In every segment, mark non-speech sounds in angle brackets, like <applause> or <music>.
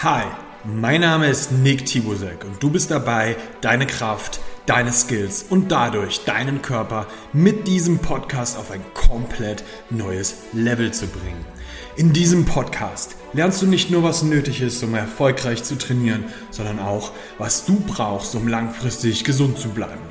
Hi, mein Name ist Nick Tibusek und du bist dabei, deine Kraft, deine Skills und dadurch deinen Körper mit diesem Podcast auf ein komplett neues Level zu bringen. In diesem Podcast lernst du nicht nur, was nötig ist, um erfolgreich zu trainieren, sondern auch, was du brauchst, um langfristig gesund zu bleiben.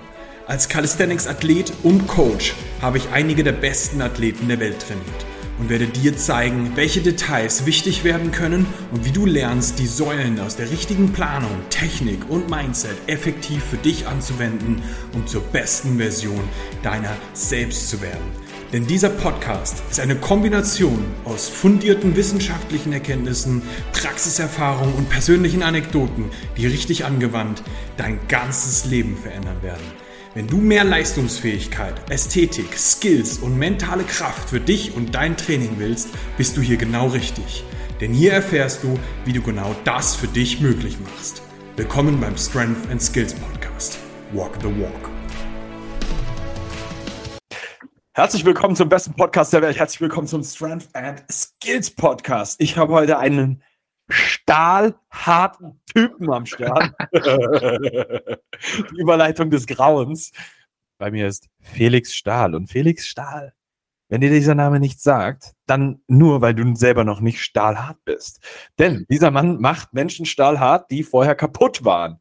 Als Calisthenics-Athlet und Coach habe ich einige der besten Athleten der Welt trainiert und werde dir zeigen, welche Details wichtig werden können und wie du lernst, die Säulen aus der richtigen Planung, Technik und Mindset effektiv für dich anzuwenden, um zur besten Version deiner selbst zu werden. Denn dieser Podcast ist eine Kombination aus fundierten wissenschaftlichen Erkenntnissen, Praxiserfahrung und persönlichen Anekdoten, die richtig angewandt dein ganzes Leben verändern werden. Wenn du mehr Leistungsfähigkeit, Ästhetik, Skills und mentale Kraft für dich und dein Training willst, bist du hier genau richtig. Denn hier erfährst du, wie du genau das für dich möglich machst. Willkommen beim Strength and Skills Podcast. Walk the Walk. Herzlich willkommen zum besten Podcast der Welt. Herzlich willkommen zum Strength and Skills Podcast. Ich habe heute einen stahlharten Typen am Start. <laughs> Die Überleitung des Grauens. Bei mir ist Felix Stahl. Und Felix Stahl, wenn dir dieser Name nicht sagt, dann nur, weil du selber noch nicht stahlhart bist. Denn dieser Mann macht Menschen stahlhart, die vorher kaputt waren.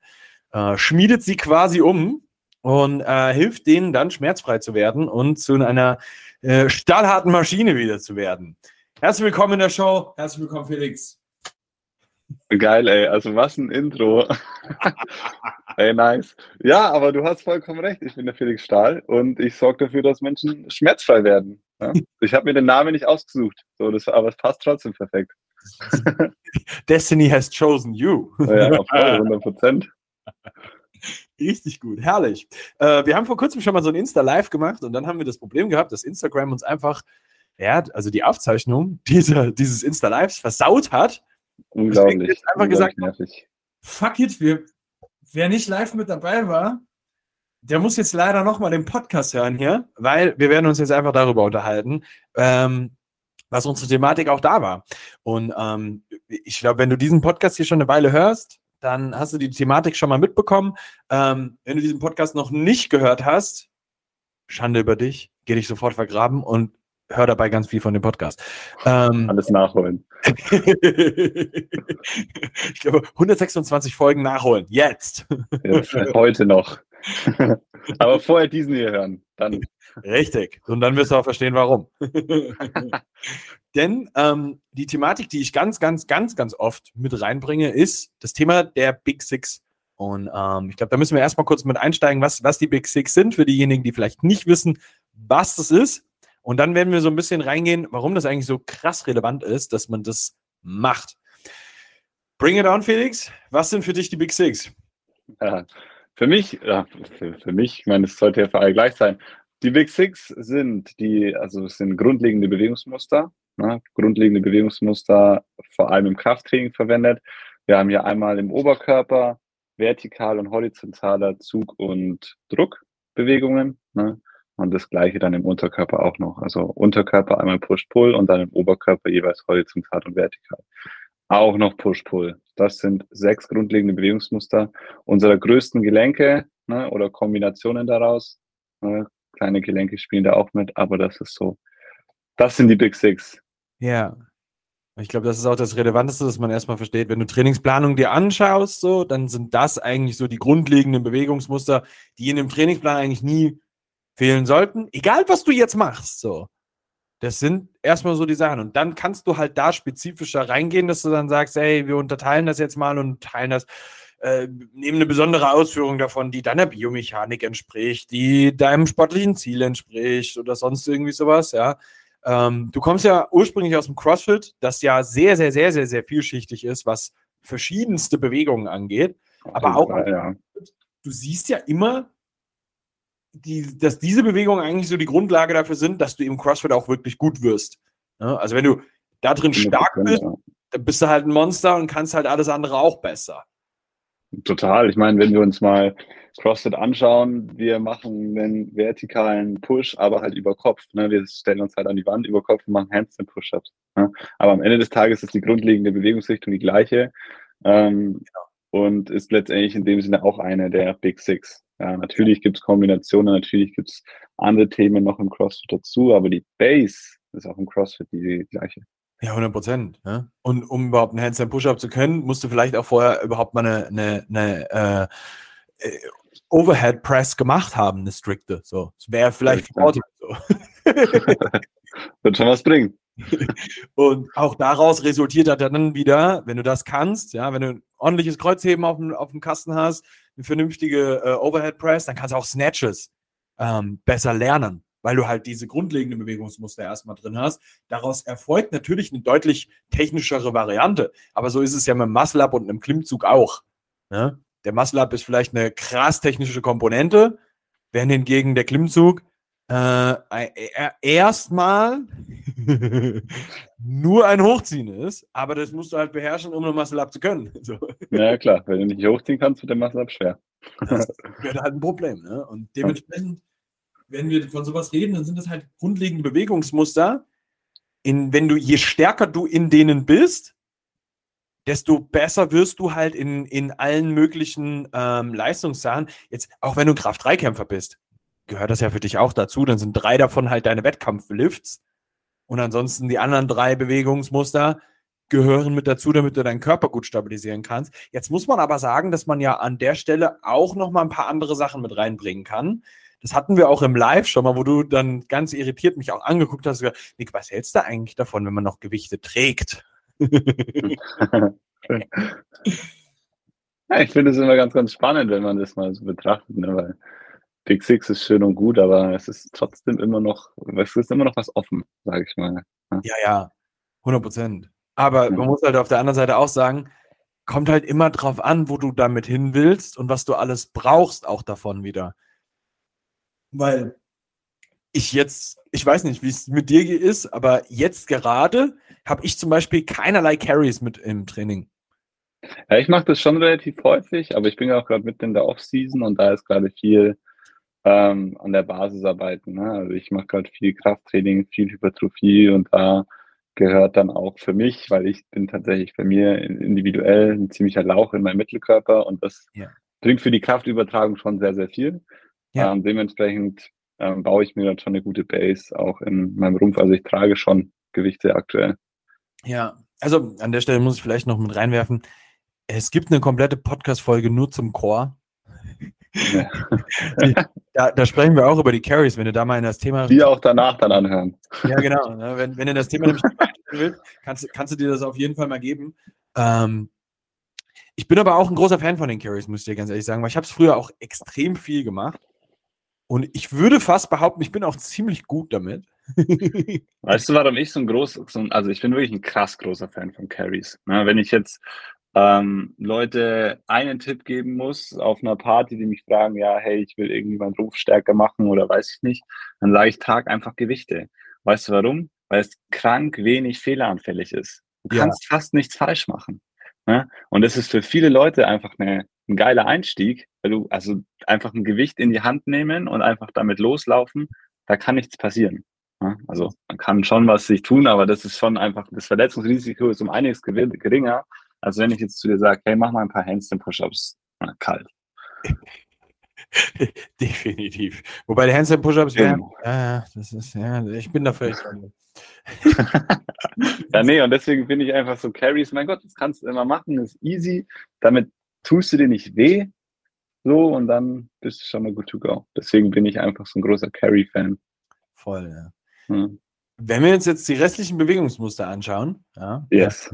Äh, schmiedet sie quasi um und äh, hilft denen dann schmerzfrei zu werden und zu einer äh, stahlharten Maschine wieder zu werden. Herzlich willkommen in der Show. Herzlich willkommen, Felix. Geil, ey. Also was ein Intro. <laughs> ey, nice. Ja, aber du hast vollkommen recht. Ich bin der Felix Stahl und ich sorge dafür, dass Menschen schmerzfrei werden. Ja? Ich habe mir den Namen nicht ausgesucht. So, das, aber es passt trotzdem perfekt. <laughs> Destiny has chosen you. ja, auf 100 Prozent. Richtig gut, herrlich. Äh, wir haben vor kurzem schon mal so ein Insta-Live gemacht und dann haben wir das Problem gehabt, dass Instagram uns einfach, ja, also die Aufzeichnung dieser, dieses Insta-Lives versaut hat. Unglaublich. Jetzt einfach gesagt, nervig. fuck it, wir, wer nicht live mit dabei war, der muss jetzt leider nochmal den Podcast hören hier, weil wir werden uns jetzt einfach darüber unterhalten, ähm, was unsere Thematik auch da war. Und ähm, ich glaube, wenn du diesen Podcast hier schon eine Weile hörst, dann hast du die Thematik schon mal mitbekommen. Ähm, wenn du diesen Podcast noch nicht gehört hast, Schande über dich, geh dich sofort vergraben und hör dabei ganz viel von dem Podcast. Ähm, Alles nachholen. <laughs> ich glaube, 126 Folgen nachholen. Jetzt. Jetzt heute noch. <laughs> Aber vorher diesen hier hören. Dann. Richtig. Und dann wirst du auch verstehen, warum. <laughs> Denn ähm, die Thematik, die ich ganz, ganz, ganz, ganz oft mit reinbringe, ist das Thema der Big Six. Und ähm, ich glaube, da müssen wir erstmal kurz mit einsteigen, was, was die Big Six sind, für diejenigen, die vielleicht nicht wissen, was das ist. Und dann werden wir so ein bisschen reingehen, warum das eigentlich so krass relevant ist, dass man das macht. Bring it on, Felix. Was sind für dich die Big Six? Ja, für mich, ja, für, für mich, ich meine, es sollte ja für alle gleich sein. Die Big Six sind die, also es sind grundlegende Bewegungsmuster, ne, grundlegende Bewegungsmuster vor allem im Krafttraining verwendet. Wir haben hier einmal im Oberkörper vertikal und horizontaler Zug- und Druckbewegungen. Ne, und das gleiche dann im Unterkörper auch noch. Also Unterkörper einmal Push-Pull und dann im Oberkörper jeweils horizontal und vertikal. Auch noch Push-Pull. Das sind sechs grundlegende Bewegungsmuster unserer größten Gelenke ne, oder Kombinationen daraus. Ne, kleine Gelenke spielen da auch mit, aber das ist so. Das sind die Big Six. Ja. Ich glaube, das ist auch das Relevanteste, dass man erstmal versteht, wenn du Trainingsplanung dir anschaust, so, dann sind das eigentlich so die grundlegenden Bewegungsmuster, die in dem Trainingsplan eigentlich nie fehlen sollten. Egal, was du jetzt machst, so. Das sind erstmal so die Sachen. Und dann kannst du halt da spezifischer reingehen, dass du dann sagst, ey, wir unterteilen das jetzt mal und teilen das, äh, nehmen eine besondere Ausführung davon, die deiner Biomechanik entspricht, die deinem sportlichen Ziel entspricht oder sonst irgendwie sowas, ja. Ähm, du kommst ja ursprünglich aus dem CrossFit, das ja sehr, sehr, sehr, sehr, sehr vielschichtig ist, was verschiedenste Bewegungen angeht. Aber auch, ja. du siehst ja immer, die, dass diese Bewegungen eigentlich so die Grundlage dafür sind, dass du im CrossFit auch wirklich gut wirst. Ja, also wenn du da drin stark bist, dann bist du halt ein Monster und kannst halt alles andere auch besser. Total. Ich meine, wenn wir uns mal CrossFit anschauen, wir machen einen vertikalen Push, aber halt über Kopf. Ne? Wir stellen uns halt an die Wand über Kopf und machen Handstand Push-Ups. Ne? Aber am Ende des Tages ist die grundlegende Bewegungsrichtung die gleiche. Ähm, Und ist letztendlich in dem Sinne auch eine der Big Six. Ja, natürlich gibt es Kombinationen, natürlich gibt es andere Themen noch im CrossFit dazu, aber die Base ist auch im CrossFit die gleiche. Ja, 100 Prozent. Ne? Und um überhaupt einen Handstand Push-Up zu können, musst du vielleicht auch vorher überhaupt mal eine, eine, eine äh, äh Overhead Press gemacht haben, eine strikte. So, das wäre vielleicht ja, so. <laughs> <laughs> Wird schon was bringen. <laughs> Und auch daraus resultiert dann wieder, wenn du das kannst, ja, wenn du ein ordentliches Kreuzheben auf dem, auf dem Kasten hast, eine vernünftige äh, Overhead Press, dann kannst du auch Snatches ähm, besser lernen, weil du halt diese grundlegenden Bewegungsmuster erstmal drin hast. Daraus erfolgt natürlich eine deutlich technischere Variante, aber so ist es ja mit dem Muscle Up und einem Klimmzug auch. Ne? Der Muscle Up ist vielleicht eine krass technische Komponente, während hingegen der Klimmzug äh, äh, erstmal <laughs> nur ein Hochziehen ist, aber das musst du halt beherrschen, um eine Muscle Up zu können. <laughs> So. Ja, klar, wenn du nicht hochziehen kannst, wird der Muscle Up schwer. Das wäre halt ein Problem. Ne? Und dementsprechend, wenn wir von sowas reden, dann sind das halt grundlegende Bewegungsmuster. In, wenn du, je stärker du in denen bist, desto besser wirst du halt in, in allen möglichen ähm, Leistungssachen. Jetzt, auch wenn du Kraft-3-Kämpfer bist gehört das ja für dich auch dazu. Dann sind drei davon halt deine Wettkampflifts. Und ansonsten die anderen drei Bewegungsmuster gehören mit dazu, damit du deinen Körper gut stabilisieren kannst. Jetzt muss man aber sagen, dass man ja an der Stelle auch noch mal ein paar andere Sachen mit reinbringen kann. Das hatten wir auch im Live schon mal, wo du dann ganz irritiert mich auch angeguckt hast. Nick, was hältst du eigentlich davon, wenn man noch Gewichte trägt? <laughs> ja, ich finde es immer ganz, ganz spannend, wenn man das mal so betrachtet, ne? weil Big Six ist schön und gut, aber es ist trotzdem immer noch, es ist immer noch was offen, sage ich mal. Ja, ja, ja 100 Prozent. Aber ja. man muss halt auf der anderen Seite auch sagen, kommt halt immer drauf an, wo du damit hin willst und was du alles brauchst auch davon wieder. Weil ich jetzt, ich weiß nicht, wie es mit dir ist, aber jetzt gerade habe ich zum Beispiel keinerlei Carries mit im Training. Ja, ich mache das schon relativ häufig, aber ich bin ja auch gerade mitten in der Off-Season und da ist gerade viel ähm, an der Basis arbeiten. Ne? Also ich mache gerade viel Krafttraining, viel Hypertrophie und da gehört dann auch für mich, weil ich bin tatsächlich bei mir individuell ein ziemlicher Lauch in meinem Mittelkörper und das ja. bringt für die Kraftübertragung schon sehr, sehr viel. Ja. Ähm, dementsprechend ähm, baue ich mir dann schon eine gute Base auch in meinem Rumpf. Also ich trage schon Gewichte aktuell. Ja, also an der Stelle muss ich vielleicht noch mit reinwerfen. Es gibt eine komplette Podcast-Folge nur zum Chor. Ja. Die, da, da, sprechen wir auch über die Carries, wenn du da mal in das Thema. Die auch danach dann anhören. Ja, genau. Ne? Wenn, wenn du das Thema nämlich <laughs> willst, kannst, kannst du dir das auf jeden Fall mal geben. Ähm, ich bin aber auch ein großer Fan von den Carries, muss ich dir ganz ehrlich sagen, weil ich habe es früher auch extrem viel gemacht. Und ich würde fast behaupten, ich bin auch ziemlich gut damit. weißt du, warum ich so ein groß, so ein, also ich bin wirklich ein krass großer Fan von Carries. Ne? Wenn ich jetzt ähm, Leute einen Tipp geben muss auf einer Party, die mich fragen, ja, hey, ich will irgendwie meinen Ruf stärker machen oder weiß ich nicht, dann sage ich, trag einfach Gewichte. Weißt du warum? Weil es krank wenig fehleranfällig ist. Du ja. kannst fast nichts falsch machen. Ne? Und das ist für viele Leute einfach eine, ein geiler Einstieg, weil du also einfach ein Gewicht in die Hand nehmen und einfach damit loslaufen, da kann nichts passieren. Ne? Also man kann schon was sich tun, aber das ist schon einfach, das Verletzungsrisiko ist um einiges geringer, also wenn ich jetzt zu dir sage, hey, mach mal ein paar Handstand-Push-Ups, kalt. <laughs> Definitiv. Wobei die Handstand-Push-Ups, ja. ja, das ist, ja, ich bin dafür. <laughs> <laughs> ja, nee, und deswegen finde ich einfach so Carries, mein Gott, das kannst du immer machen, ist easy, damit tust du dir nicht weh, so, und dann bist du schon mal good to go. Deswegen bin ich einfach so ein großer Carry-Fan. Voll, ja. Hm. Wenn wir uns jetzt die restlichen Bewegungsmuster anschauen, ja, yes.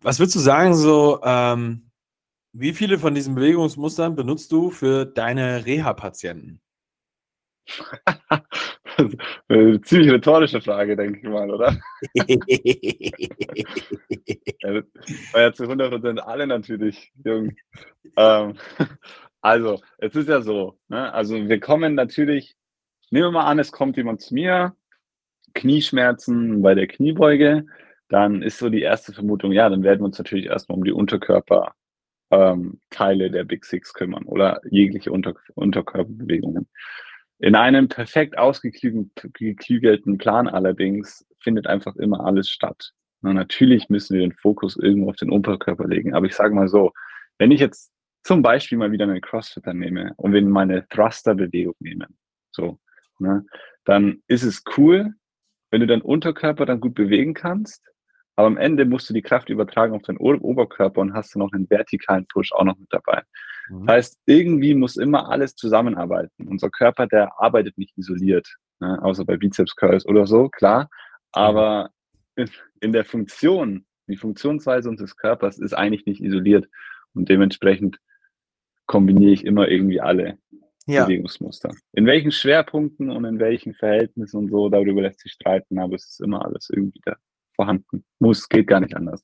Was würdest du sagen, so, ähm, wie viele von diesen Bewegungsmustern benutzt du für deine Reha-Patienten? <laughs> Ziemlich rhetorische Frage, denke ich mal, oder? <laughs> war ja zu 100% alle natürlich, jung. Ähm, <laughs> also, es ist ja so, ne? also wir kommen natürlich, nehmen wir mal an, es kommt jemand zu mir, Knieschmerzen bei der Kniebeuge, dann ist so die erste Vermutung, ja, dann werden wir uns natürlich erstmal um die Unterkörperteile ähm, der Big Six kümmern oder jegliche Unter Unterkörperbewegungen. In einem perfekt ausgeklügelten Plan allerdings findet einfach immer alles statt. Na, natürlich müssen wir den Fokus irgendwo auf den Oberkörper legen. Aber ich sage mal so, wenn ich jetzt zum Beispiel mal wieder einen Crossfitter nehme und wir meine Thruster-Bewegung nehmen, so, ne, dann ist es cool, wenn du deinen Unterkörper dann gut bewegen kannst, aber am Ende musst du die Kraft übertragen auf deinen Oberkörper und hast du noch einen vertikalen Push auch noch mit dabei. Mhm. Das heißt, irgendwie muss immer alles zusammenarbeiten. Unser Körper, der arbeitet nicht isoliert, ne? außer bei Bizeps Curls oder so, klar. Aber in, in der Funktion, die Funktionsweise unseres Körpers ist eigentlich nicht isoliert. Und dementsprechend kombiniere ich immer irgendwie alle ja. Bewegungsmuster. In welchen Schwerpunkten und in welchen Verhältnissen und so, darüber lässt sich streiten, aber es ist immer alles irgendwie da vorhanden. Muss, geht gar nicht anders.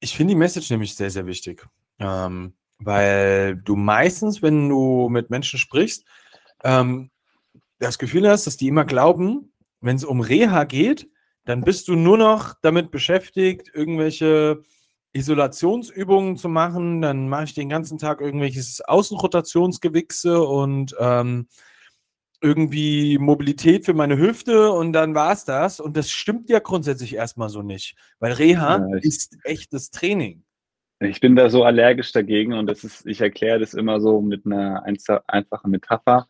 Ich finde die Message nämlich sehr, sehr wichtig. Ähm, weil du meistens, wenn du mit Menschen sprichst, ähm, das Gefühl hast, dass die immer glauben, wenn es um Reha geht, dann bist du nur noch damit beschäftigt, irgendwelche Isolationsübungen zu machen. Dann mache ich den ganzen Tag irgendwelches Außenrotationsgewichse und ähm, irgendwie Mobilität für meine Hüfte und dann war es das. Und das stimmt ja grundsätzlich erstmal so nicht, weil Reha ja, ist echtes Training. Ich bin da so allergisch dagegen und das ist, ich erkläre das immer so mit einer einfachen Metapher.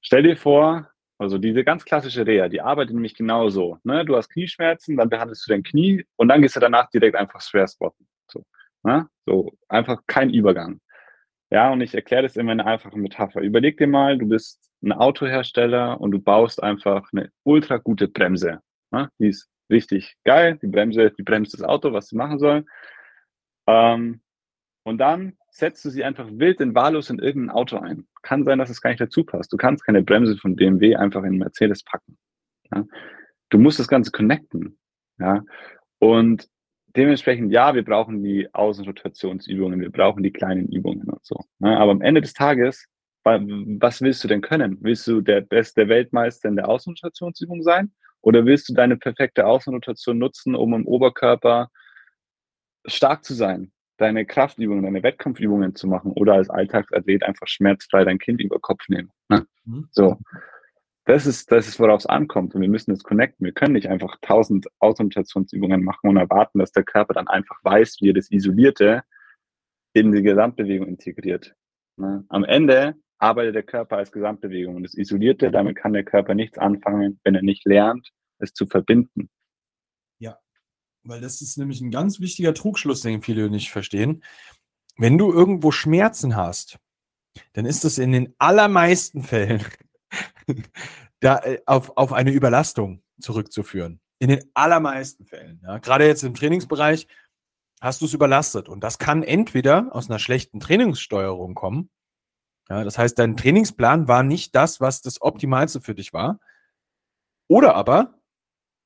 Stell dir vor, also diese ganz klassische Reha, die arbeitet nämlich genauso. Ne? Du hast Knieschmerzen, dann behandelst du dein Knie und dann gehst du danach direkt einfach schwer spotten. So, ne? so einfach kein Übergang. Ja, und ich erkläre das immer in einer einfachen Metapher. Überleg dir mal, du bist ein Autohersteller und du baust einfach eine ultra gute Bremse. Ne? Die ist richtig geil, die Bremse, die bremst das Auto, was sie machen soll. Ähm, und dann setzt du sie einfach wild in wahllos in irgendein Auto ein. Kann sein, dass es gar nicht dazu passt. Du kannst keine Bremse von BMW einfach in Mercedes packen. Ja? Du musst das Ganze connecten. Ja? Und dementsprechend, ja, wir brauchen die Außenrotationsübungen, wir brauchen die kleinen Übungen und so. Ja? Aber am Ende des Tages, was willst du denn können? Willst du der beste Weltmeister in der Außenrotationsübung sein? Oder willst du deine perfekte Außenrotation nutzen, um im Oberkörper stark zu sein, deine Kraftübungen, deine Wettkampfübungen zu machen oder als Alltagsathlet einfach schmerzfrei dein Kind über Kopf nehmen. Ne? Mhm. So. Das ist, das ist, worauf es ankommt. Und wir müssen es connecten. Wir können nicht einfach tausend Automutationsübungen machen und erwarten, dass der Körper dann einfach weiß, wie er das Isolierte in die Gesamtbewegung integriert. Ne? Am Ende arbeitet der Körper als Gesamtbewegung und das Isolierte, damit kann der Körper nichts anfangen, wenn er nicht lernt, es zu verbinden. Weil das ist nämlich ein ganz wichtiger Trugschluss, den viele nicht verstehen. Wenn du irgendwo Schmerzen hast, dann ist das in den allermeisten Fällen <laughs> da, äh, auf, auf eine Überlastung zurückzuführen. In den allermeisten Fällen. Ja. Gerade jetzt im Trainingsbereich hast du es überlastet. Und das kann entweder aus einer schlechten Trainingssteuerung kommen. Ja, das heißt, dein Trainingsplan war nicht das, was das Optimalste für dich war. Oder aber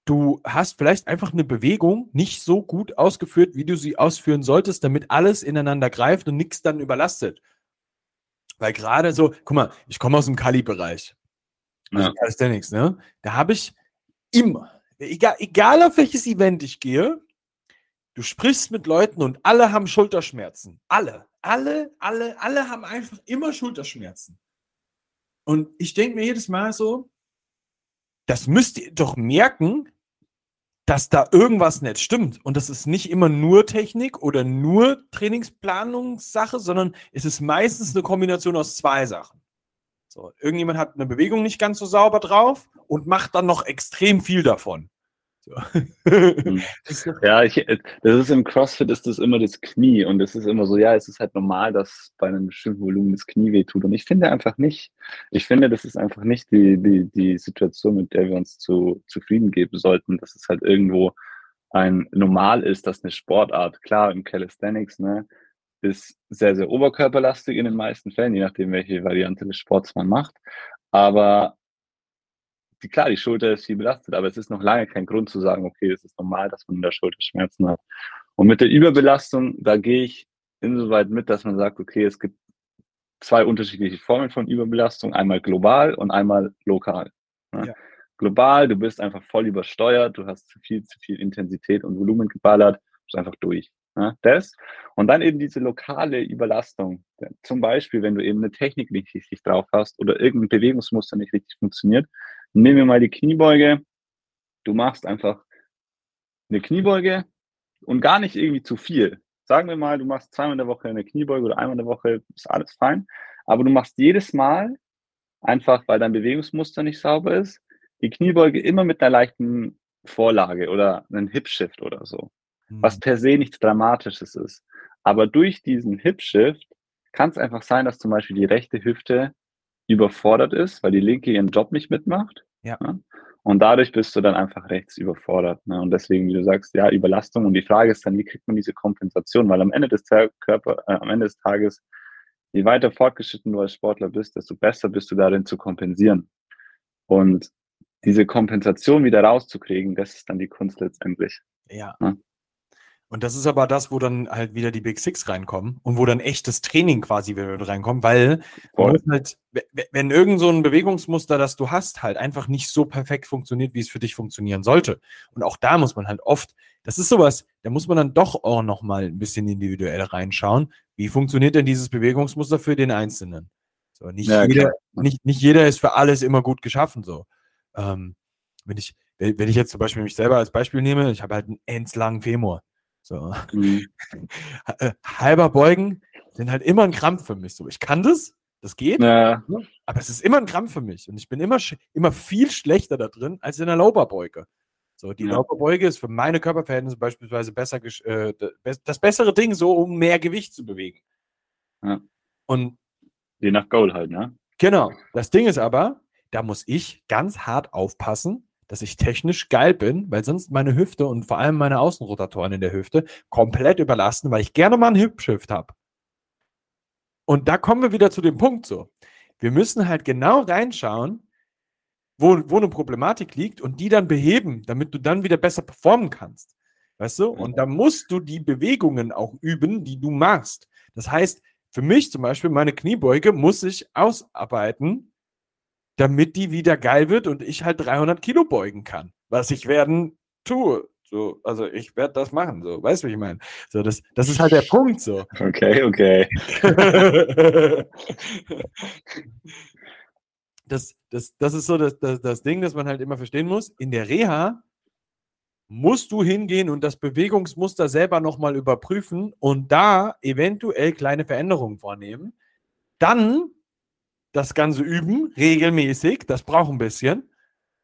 du hast vielleicht einfach eine Bewegung nicht so gut ausgeführt, wie du sie ausführen solltest, damit alles ineinander greift und nichts dann überlastet. Weil gerade so, guck mal, ich komme aus dem Kali-Bereich. Also ja. Calisthenics, ne? Da habe ich immer, egal, egal auf welches Event ich gehe, du sprichst mit Leuten und alle haben Schulterschmerzen. Alle, alle, alle, alle haben einfach immer Schulterschmerzen. Und ich denke mir jedes Mal so, das müsst ihr doch merken, dass da irgendwas nicht stimmt. Und das ist nicht immer nur Technik oder nur Trainingsplanungssache, sondern es ist meistens eine Kombination aus zwei Sachen. So, irgendjemand hat eine Bewegung nicht ganz so sauber drauf und macht dann noch extrem viel davon. So. Hm. <laughs> ja, ich, das ist im CrossFit ist das immer das Knie und es ist immer so, ja, es ist halt normal, dass bei einem bestimmten Volumen das Knie wehtut. Und ich finde einfach nicht. Ich finde, das ist einfach nicht die, die, die Situation, mit der wir uns zu, zufrieden geben sollten, dass es halt irgendwo ein normal ist, dass eine Sportart, klar, im Calisthenics, ne, ist sehr, sehr oberkörperlastig in den meisten Fällen, je nachdem, welche Variante des Sports man macht. Aber die, klar, die Schulter ist viel belastet, aber es ist noch lange kein Grund zu sagen, okay, es ist normal, dass man in der Schulter Schmerzen hat. Und mit der Überbelastung, da gehe ich insoweit mit, dass man sagt, okay, es gibt zwei unterschiedliche Formen von Überbelastung, einmal global und einmal lokal. Ne? Ja. Global, du bist einfach voll übersteuert, du hast zu viel, zu viel Intensität und Volumen geballert, bist einfach durch. Ne? Das. Und dann eben diese lokale Überlastung. Zum Beispiel, wenn du eben eine Technik nicht richtig drauf hast oder irgendein Bewegungsmuster nicht richtig funktioniert, Nehmen wir mal die Kniebeuge. Du machst einfach eine Kniebeuge und gar nicht irgendwie zu viel. Sagen wir mal, du machst zweimal in der Woche eine Kniebeuge oder einmal in der Woche, ist alles fein. Aber du machst jedes Mal, einfach weil dein Bewegungsmuster nicht sauber ist, die Kniebeuge immer mit einer leichten Vorlage oder einen Hip-Shift oder so. Mhm. Was per se nichts Dramatisches ist. Aber durch diesen Hip-Shift kann es einfach sein, dass zum Beispiel die rechte Hüfte überfordert ist, weil die linke ihren Job nicht mitmacht. Ja. Ne? Und dadurch bist du dann einfach rechts überfordert. Ne? Und deswegen, wie du sagst, ja, Überlastung. Und die Frage ist dann, wie kriegt man diese Kompensation? Weil am Ende des, Körper, äh, am Ende des Tages, je weiter fortgeschritten du als Sportler bist, desto besser bist du darin zu kompensieren. Und diese Kompensation wieder rauszukriegen, das ist dann die Kunst letztendlich. Ja. Ne? Und das ist aber das, wo dann halt wieder die Big Six reinkommen und wo dann echtes Training quasi wieder reinkommt, weil halt, wenn irgend so ein Bewegungsmuster, das du hast, halt einfach nicht so perfekt funktioniert, wie es für dich funktionieren sollte. Und auch da muss man halt oft, das ist sowas, da muss man dann doch auch nochmal ein bisschen individuell reinschauen. Wie funktioniert denn dieses Bewegungsmuster für den Einzelnen? So, nicht, ja, jeder, nicht, nicht jeder ist für alles immer gut geschaffen, so. Ähm, wenn ich, wenn ich jetzt zum Beispiel mich selber als Beispiel nehme, ich habe halt einen endslangen Femur. So. Mhm. Äh, halber Beugen sind halt immer ein Krampf für mich. So, ich kann das, das geht, ja. aber es ist immer ein Krampf für mich und ich bin immer, immer viel schlechter da drin als in der Lauberbeuge. So, die ja. Lauberbeuge ist für meine Körperverhältnisse beispielsweise besser, äh, das bessere Ding, so um mehr Gewicht zu bewegen. Ja. Und je nach Goal halt, ne? Genau. Das Ding ist aber, da muss ich ganz hart aufpassen, dass ich technisch geil bin, weil sonst meine Hüfte und vor allem meine Außenrotatoren in der Hüfte komplett überlasten, weil ich gerne mal einen Hip-Shift habe. Und da kommen wir wieder zu dem Punkt so. Wir müssen halt genau reinschauen, wo, wo eine Problematik liegt und die dann beheben, damit du dann wieder besser performen kannst. Weißt du? Und da musst du die Bewegungen auch üben, die du machst. Das heißt, für mich zum Beispiel, meine Kniebeuge muss ich ausarbeiten, damit die wieder geil wird und ich halt 300 Kilo beugen kann, was ich werden tue. So, also ich werde das machen, so, weißt du, wie ich meine? So, das, das ist halt der Punkt, so. <laughs> Okay, okay. <laughs> das, das, das ist so das, das, das Ding, das man halt immer verstehen muss. In der Reha musst du hingehen und das Bewegungsmuster selber nochmal überprüfen und da eventuell kleine Veränderungen vornehmen. Dann das Ganze üben, regelmäßig, das braucht ein bisschen.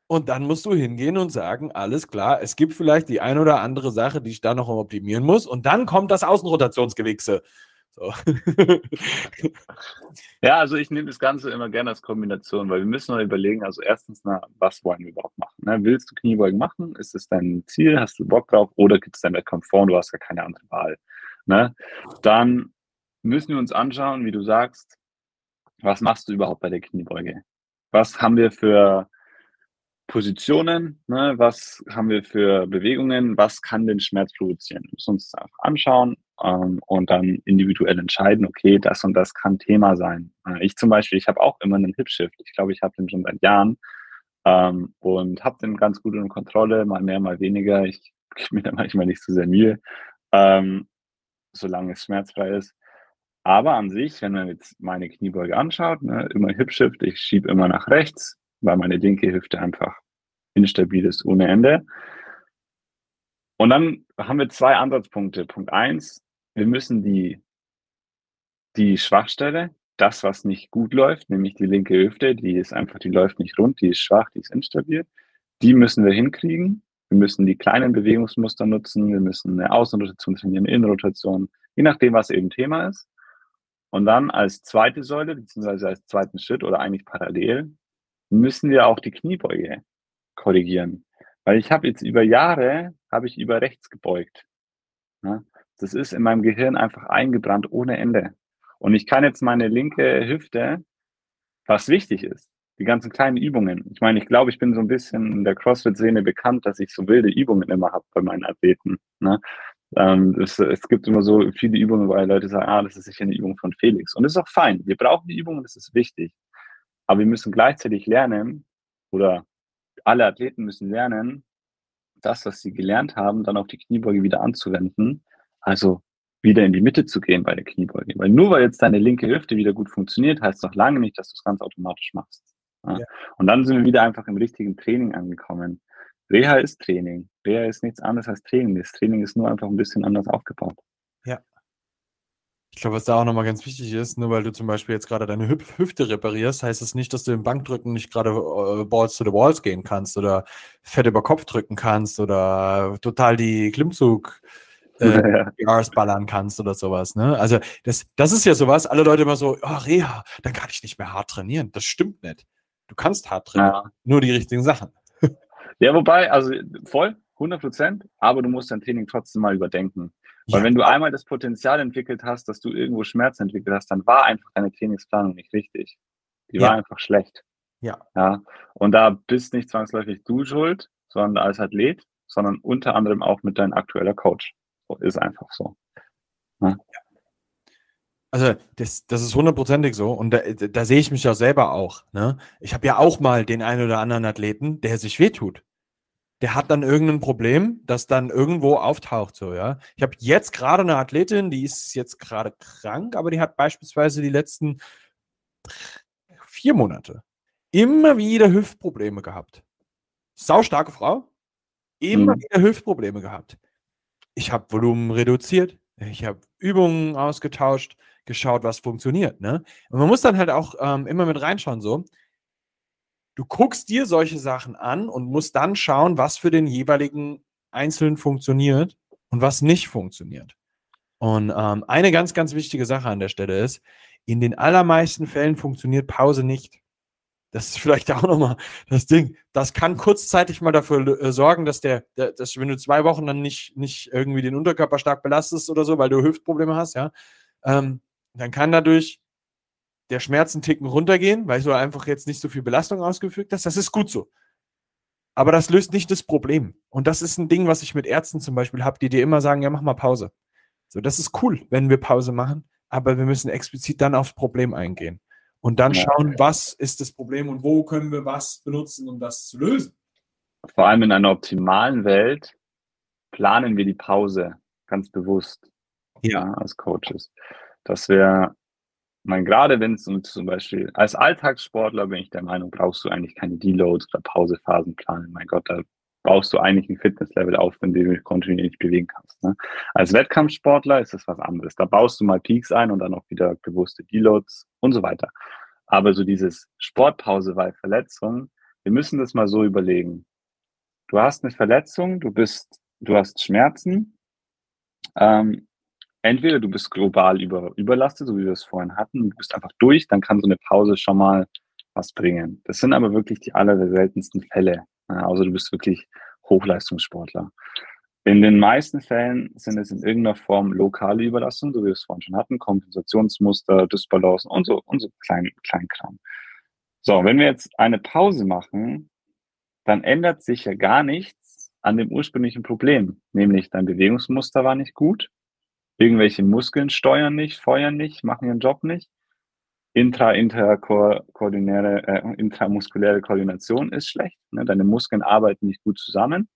Und dann musst du hingehen und sagen, alles klar, es gibt vielleicht die ein oder andere Sache, die ich da noch optimieren muss. Und dann kommt das Außenrotationsgewichse. So. <laughs> ja, also ich nehme das Ganze immer gerne als Kombination, weil wir müssen mal überlegen, also erstens, na, was wollen wir überhaupt machen? Ne? Willst du Kniebeugen machen? Ist es dein Ziel? Hast du Bock drauf? Oder gibt es deinen Wettkampf vor und du hast gar keine andere Wahl? Ne? Dann müssen wir uns anschauen, wie du sagst, was machst du überhaupt bei der Kniebeuge? Was haben wir für Positionen? Ne? Was haben wir für Bewegungen? Was kann den Schmerz produzieren? Wir müssen uns das einfach anschauen ähm, und dann individuell entscheiden, okay, das und das kann Thema sein. Äh, ich zum Beispiel, ich habe auch immer einen Hip-Shift. Ich glaube, ich habe den schon seit Jahren ähm, und habe den ganz gut in Kontrolle, mal mehr, mal weniger. Ich gebe mir da manchmal nicht so sehr Mühe, ähm, solange es schmerzfrei ist. Aber an sich, wenn man jetzt meine Kniebeuge anschaut, ne, immer Hip-Shift, ich schiebe immer nach rechts, weil meine linke Hüfte einfach instabil ist ohne Ende. Und dann haben wir zwei Ansatzpunkte. Punkt eins, wir müssen die, die Schwachstelle, das, was nicht gut läuft, nämlich die linke Hüfte, die ist einfach, die läuft nicht rund, die ist schwach, die ist instabil. Die müssen wir hinkriegen. Wir müssen die kleinen Bewegungsmuster nutzen. Wir müssen eine Außenrotation trainieren, Innenrotation, je nachdem, was eben Thema ist. Und dann als zweite Säule, beziehungsweise als zweiten Schritt oder eigentlich parallel, müssen wir auch die Kniebeuge korrigieren. Weil ich habe jetzt über Jahre, habe ich über rechts gebeugt. Das ist in meinem Gehirn einfach eingebrannt ohne Ende. Und ich kann jetzt meine linke Hüfte, was wichtig ist, die ganzen kleinen Übungen. Ich meine, ich glaube, ich bin so ein bisschen in der CrossFit-Szene bekannt, dass ich so wilde Übungen immer habe bei meinen Athleten. Ne? Ähm, es, es, gibt immer so viele Übungen, weil Leute sagen, ah, das ist sicher eine Übung von Felix. Und das ist auch fein. Wir brauchen die Übungen, das ist wichtig. Aber wir müssen gleichzeitig lernen, oder alle Athleten müssen lernen, das, was sie gelernt haben, dann auf die Kniebeuge wieder anzuwenden. Also wieder in die Mitte zu gehen bei der Kniebeuge. Weil nur weil jetzt deine linke Hüfte wieder gut funktioniert, heißt noch lange nicht, dass du es ganz automatisch machst. Ja. Und dann sind wir wieder einfach im richtigen Training angekommen. Reha ist Training. Reha ist nichts anderes als Training. Das Training ist nur einfach ein bisschen anders aufgebaut. Ja. Ich glaube, was da auch nochmal ganz wichtig ist, nur weil du zum Beispiel jetzt gerade deine Hüf Hüfte reparierst, heißt es das nicht, dass du im Bankdrücken nicht gerade äh, Balls to the Walls gehen kannst oder fett über Kopf drücken kannst oder total die Klimmzug äh, <laughs> ja. ballern kannst oder sowas. Ne? Also das, das ist ja sowas, alle Leute immer so, oh, Reha, dann kann ich nicht mehr hart trainieren. Das stimmt nicht. Du kannst hart trainieren, ja. nur die richtigen Sachen. Ja, wobei, also voll, 100 Prozent, aber du musst dein Training trotzdem mal überdenken. Weil ja. wenn du einmal das Potenzial entwickelt hast, dass du irgendwo Schmerz entwickelt hast, dann war einfach deine Trainingsplanung nicht richtig. Die ja. war einfach schlecht. Ja. ja. Und da bist nicht zwangsläufig du schuld, sondern als Athlet, sondern unter anderem auch mit deinem aktueller Coach. So ist einfach so. Ja. Also das, das ist hundertprozentig so und da, da sehe ich mich ja selber auch. Ne? Ich habe ja auch mal den einen oder anderen Athleten, der sich wehtut der hat dann irgendein Problem, das dann irgendwo auftaucht, so, ja. Ich habe jetzt gerade eine Athletin, die ist jetzt gerade krank, aber die hat beispielsweise die letzten vier Monate immer wieder Hüftprobleme gehabt. Sau starke Frau, immer mhm. wieder Hüftprobleme gehabt. Ich habe Volumen reduziert, ich habe Übungen ausgetauscht, geschaut, was funktioniert. Ne? Und man muss dann halt auch ähm, immer mit reinschauen, so du guckst dir solche Sachen an und musst dann schauen, was für den jeweiligen Einzelnen funktioniert und was nicht funktioniert. Und ähm, eine ganz, ganz wichtige Sache an der Stelle ist, in den allermeisten Fällen funktioniert Pause nicht. Das ist vielleicht <laughs> auch nochmal das Ding. Das kann kurzzeitig mal dafür äh, sorgen, dass der, der, dass wenn du zwei Wochen dann nicht, nicht irgendwie den Unterkörper stark belastest oder so, weil du Hüftprobleme hast, ja, ähm, dann kann dadurch der Schmerzenticken runtergehen, weil du einfach jetzt nicht so viel Belastung ausgefügt hast. Das ist gut so. Aber das löst nicht das Problem. Und das ist ein Ding, was ich mit Ärzten zum Beispiel habe, die dir immer sagen, ja, mach mal Pause. So, das ist cool, wenn wir Pause machen, aber wir müssen explizit dann aufs Problem eingehen. Und dann schauen, was ist das Problem und wo können wir was benutzen, um das zu lösen. Vor allem in einer optimalen Welt planen wir die Pause ganz bewusst ja. ja als Coaches. Dass wir meine, gerade wenn es zum Beispiel als Alltagssportler bin ich der Meinung, brauchst du eigentlich keine Deloads oder Pausephasen planen. Mein Gott, da baust du eigentlich ein Fitnesslevel auf, wenn du dich kontinuierlich bewegen kannst. Ne? Als Wettkampfsportler ist das was anderes. Da baust du mal Peaks ein und dann auch wieder bewusste Deloads und so weiter. Aber so dieses Sportpause bei Verletzung, wir müssen das mal so überlegen. Du hast eine Verletzung, du bist, du hast Schmerzen, ähm, entweder du bist global über, überlastet, so wie wir es vorhin hatten, du bist einfach durch, dann kann so eine Pause schon mal was bringen. Das sind aber wirklich die allerseltensten Fälle. Also du bist wirklich Hochleistungssportler. In den meisten Fällen sind es in irgendeiner Form lokale Überlastung, so wie wir es vorhin schon hatten, Kompensationsmuster, Dysbalancen und so, und so klein, Kleinkram. So, wenn wir jetzt eine Pause machen, dann ändert sich ja gar nichts an dem ursprünglichen Problem, nämlich dein Bewegungsmuster war nicht gut, Irgendwelche Muskeln steuern nicht, feuern nicht, machen ihren Job nicht. Intra, interkoordinäre, äh, intramuskuläre Koordination ist schlecht. Ne? Deine Muskeln arbeiten nicht gut zusammen.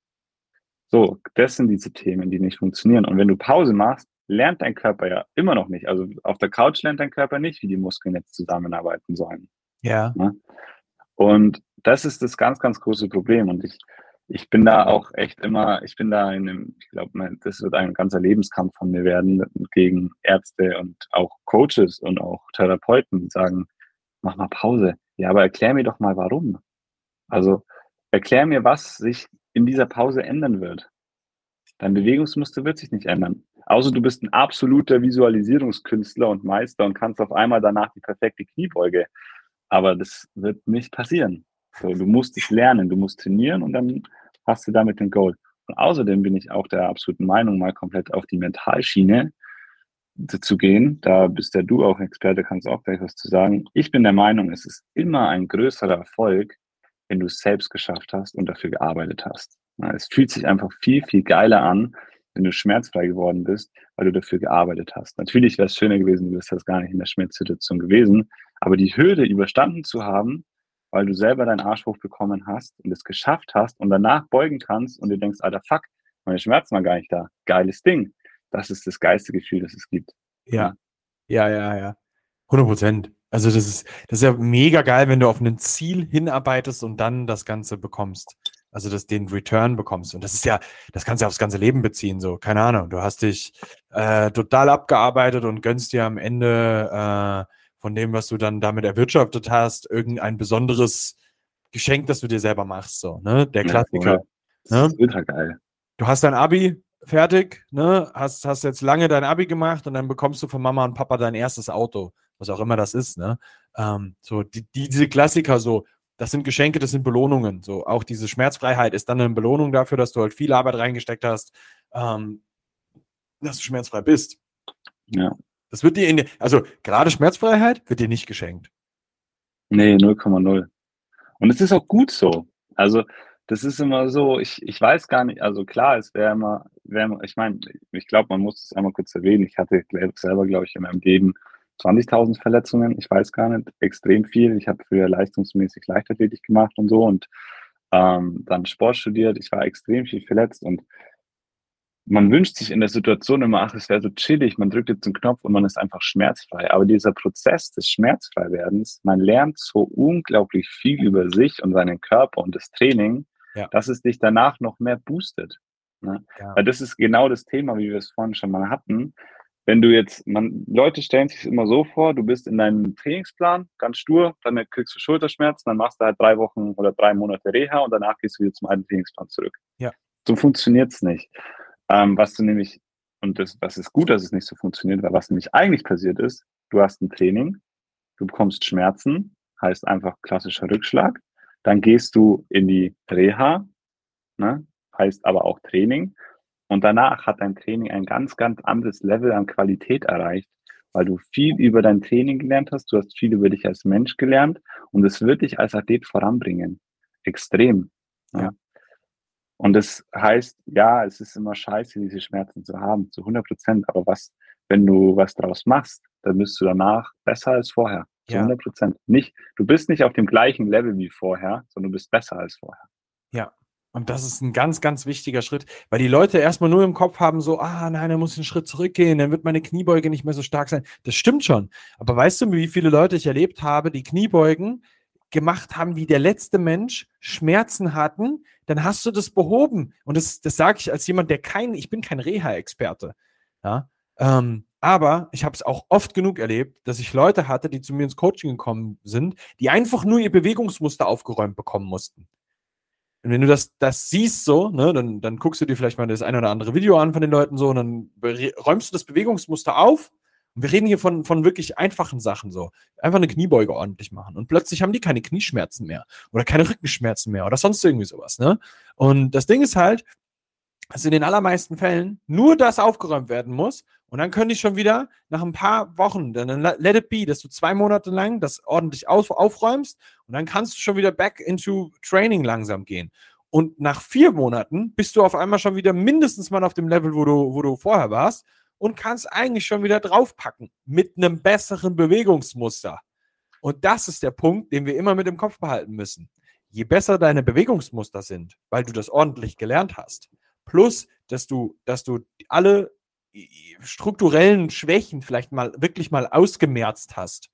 So, das sind diese Themen, die nicht funktionieren. Und wenn du Pause machst, lernt dein Körper ja immer noch nicht. Also auf der Couch lernt dein Körper nicht, wie die Muskeln jetzt zusammenarbeiten sollen. Ja. Ne? Und das ist das ganz, ganz große Problem. Und ich ich bin da auch echt immer, ich bin da in einem, ich glaube, das wird ein ganzer Lebenskampf von mir werden gegen Ärzte und auch Coaches und auch Therapeuten, die sagen, mach mal Pause. Ja, aber erklär mir doch mal warum. Also erklär mir, was sich in dieser Pause ändern wird. Dein Bewegungsmuster wird sich nicht ändern. Außer du bist ein absoluter Visualisierungskünstler und Meister und kannst auf einmal danach die perfekte Kniebeuge. Aber das wird nicht passieren. So, du musst es lernen, du musst trainieren und dann hast du damit den Goal. Und außerdem bin ich auch der absoluten Meinung, mal komplett auf die Mentalschiene zu gehen. Da bist ja du auch Experte, kannst auch gleich was zu sagen. Ich bin der Meinung, es ist immer ein größerer Erfolg, wenn du es selbst geschafft hast und dafür gearbeitet hast. Es fühlt sich einfach viel, viel geiler an, wenn du schmerzfrei geworden bist, weil du dafür gearbeitet hast. Natürlich wäre es schöner gewesen, du bist das gar nicht in der Schmerzsituation gewesen, aber die Hürde überstanden zu haben, weil du selber deinen Arsch hochbekommen hast und es geschafft hast und danach beugen kannst und du denkst, alter Fuck, meine Schmerzen waren gar nicht da. Geiles Ding. Das ist das geilste Gefühl, das es gibt. Ja. Ja, ja, ja. 100 Prozent. Also das ist, das ist ja mega geil, wenn du auf ein Ziel hinarbeitest und dann das Ganze bekommst. Also, dass den Return bekommst. Und das ist ja, das kannst du ja aufs ganze Leben beziehen, so. Keine Ahnung. Du hast dich äh, total abgearbeitet und gönnst dir am Ende äh, von dem, was du dann damit erwirtschaftet hast, irgendein besonderes Geschenk, das du dir selber machst, so, ne? Der Klassiker. Ja, das ist ultra geil. Du hast dein Abi fertig, ne? Hast, hast jetzt lange dein Abi gemacht und dann bekommst du von Mama und Papa dein erstes Auto, was auch immer das ist, ne? Ähm, so, die, diese Klassiker so, das sind Geschenke, das sind Belohnungen. So, auch diese Schmerzfreiheit ist dann eine Belohnung dafür, dass du halt viel Arbeit reingesteckt hast, ähm, dass du schmerzfrei bist. Ja. Das wird dir in der, also gerade Schmerzfreiheit wird dir nicht geschenkt. Nee, 0,0. Und es ist auch gut so. Also, das ist immer so, ich, ich weiß gar nicht, also klar, es wäre immer, wär, ich meine, ich glaube, man muss es einmal kurz erwähnen. Ich hatte selber, glaube ich, in meinem Leben 20.000 Verletzungen, ich weiß gar nicht, extrem viel. Ich habe früher leistungsmäßig Leichtathletik gemacht und so und ähm, dann Sport studiert. Ich war extrem viel verletzt und man wünscht sich in der Situation immer, ach, es wäre so chillig, man drückt jetzt einen Knopf und man ist einfach schmerzfrei. Aber dieser Prozess des Schmerzfreiwerdens, man lernt so unglaublich viel über sich und seinen Körper und das Training, ja. dass es dich danach noch mehr boostet. Ne? Ja. Weil das ist genau das Thema, wie wir es vorhin schon mal hatten wenn du jetzt, man, Leute stellen sich immer so vor, du bist in deinem Trainingsplan ganz stur, dann kriegst du Schulterschmerzen, dann machst du halt drei Wochen oder drei Monate Reha und danach gehst du wieder zum alten Trainingsplan zurück. Ja. So funktioniert's nicht. Ähm, was du nämlich, und das, das ist gut, dass es nicht so funktioniert, weil was nämlich eigentlich passiert ist, du hast ein Training, du bekommst Schmerzen, heißt einfach klassischer Rückschlag, dann gehst du in die Reha, ne, heißt aber auch Training, und danach hat dein Training ein ganz, ganz anderes Level an Qualität erreicht, weil du viel über dein Training gelernt hast, du hast viel über dich als Mensch gelernt und es wird dich als Athlet voranbringen. Extrem. Ja. Und das heißt, ja, es ist immer scheiße, diese Schmerzen zu haben, zu 100 Prozent. Aber was, wenn du was draus machst, dann bist du danach besser als vorher. Zu ja. 100 Prozent. Nicht, du bist nicht auf dem gleichen Level wie vorher, sondern du bist besser als vorher. Ja, und das ist ein ganz, ganz wichtiger Schritt, weil die Leute erstmal nur im Kopf haben, so, ah, nein, er muss einen Schritt zurückgehen, dann wird meine Kniebeuge nicht mehr so stark sein. Das stimmt schon. Aber weißt du, wie viele Leute ich erlebt habe, die Kniebeugen gemacht haben wie der letzte Mensch, Schmerzen hatten, dann hast du das behoben. Und das, das sage ich als jemand, der kein, ich bin kein Reha-Experte. Ja, ähm, aber ich habe es auch oft genug erlebt, dass ich Leute hatte, die zu mir ins Coaching gekommen sind, die einfach nur ihr Bewegungsmuster aufgeräumt bekommen mussten. Und wenn du das, das siehst so, ne, dann, dann guckst du dir vielleicht mal das ein oder andere Video an von den Leuten so und dann räumst du das Bewegungsmuster auf. Und wir reden hier von, von wirklich einfachen Sachen so. Einfach eine Kniebeuge ordentlich machen. Und plötzlich haben die keine Knieschmerzen mehr oder keine Rückenschmerzen mehr oder sonst irgendwie sowas. Ne? Und das Ding ist halt, dass in den allermeisten Fällen nur das aufgeräumt werden muss und dann können die schon wieder nach ein paar Wochen, dann let it be, dass du zwei Monate lang das ordentlich auf, aufräumst und dann kannst du schon wieder back into Training langsam gehen. Und nach vier Monaten bist du auf einmal schon wieder mindestens mal auf dem Level, wo du, wo du vorher warst und kannst eigentlich schon wieder draufpacken mit einem besseren Bewegungsmuster. Und das ist der Punkt, den wir immer mit im Kopf behalten müssen. Je besser deine Bewegungsmuster sind, weil du das ordentlich gelernt hast, plus dass du, dass du alle strukturellen Schwächen vielleicht mal wirklich mal ausgemerzt hast,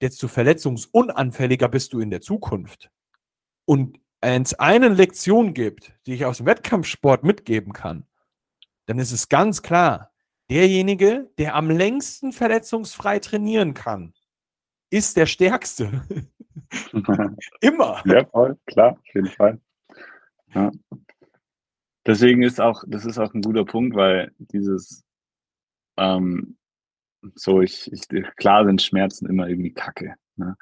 desto verletzungsunanfälliger bist du in der Zukunft. Und wenn es eine Lektion gibt, die ich aus dem Wettkampfsport mitgeben kann, dann ist es ganz klar, derjenige, der am längsten verletzungsfrei trainieren kann, ist der Stärkste. <laughs> Immer. Ja, voll, klar, auf jeden Fall. Ja. Deswegen ist auch, das ist auch ein guter Punkt, weil dieses, ähm, so, ich, ich, klar sind Schmerzen immer irgendwie kacke. Ne?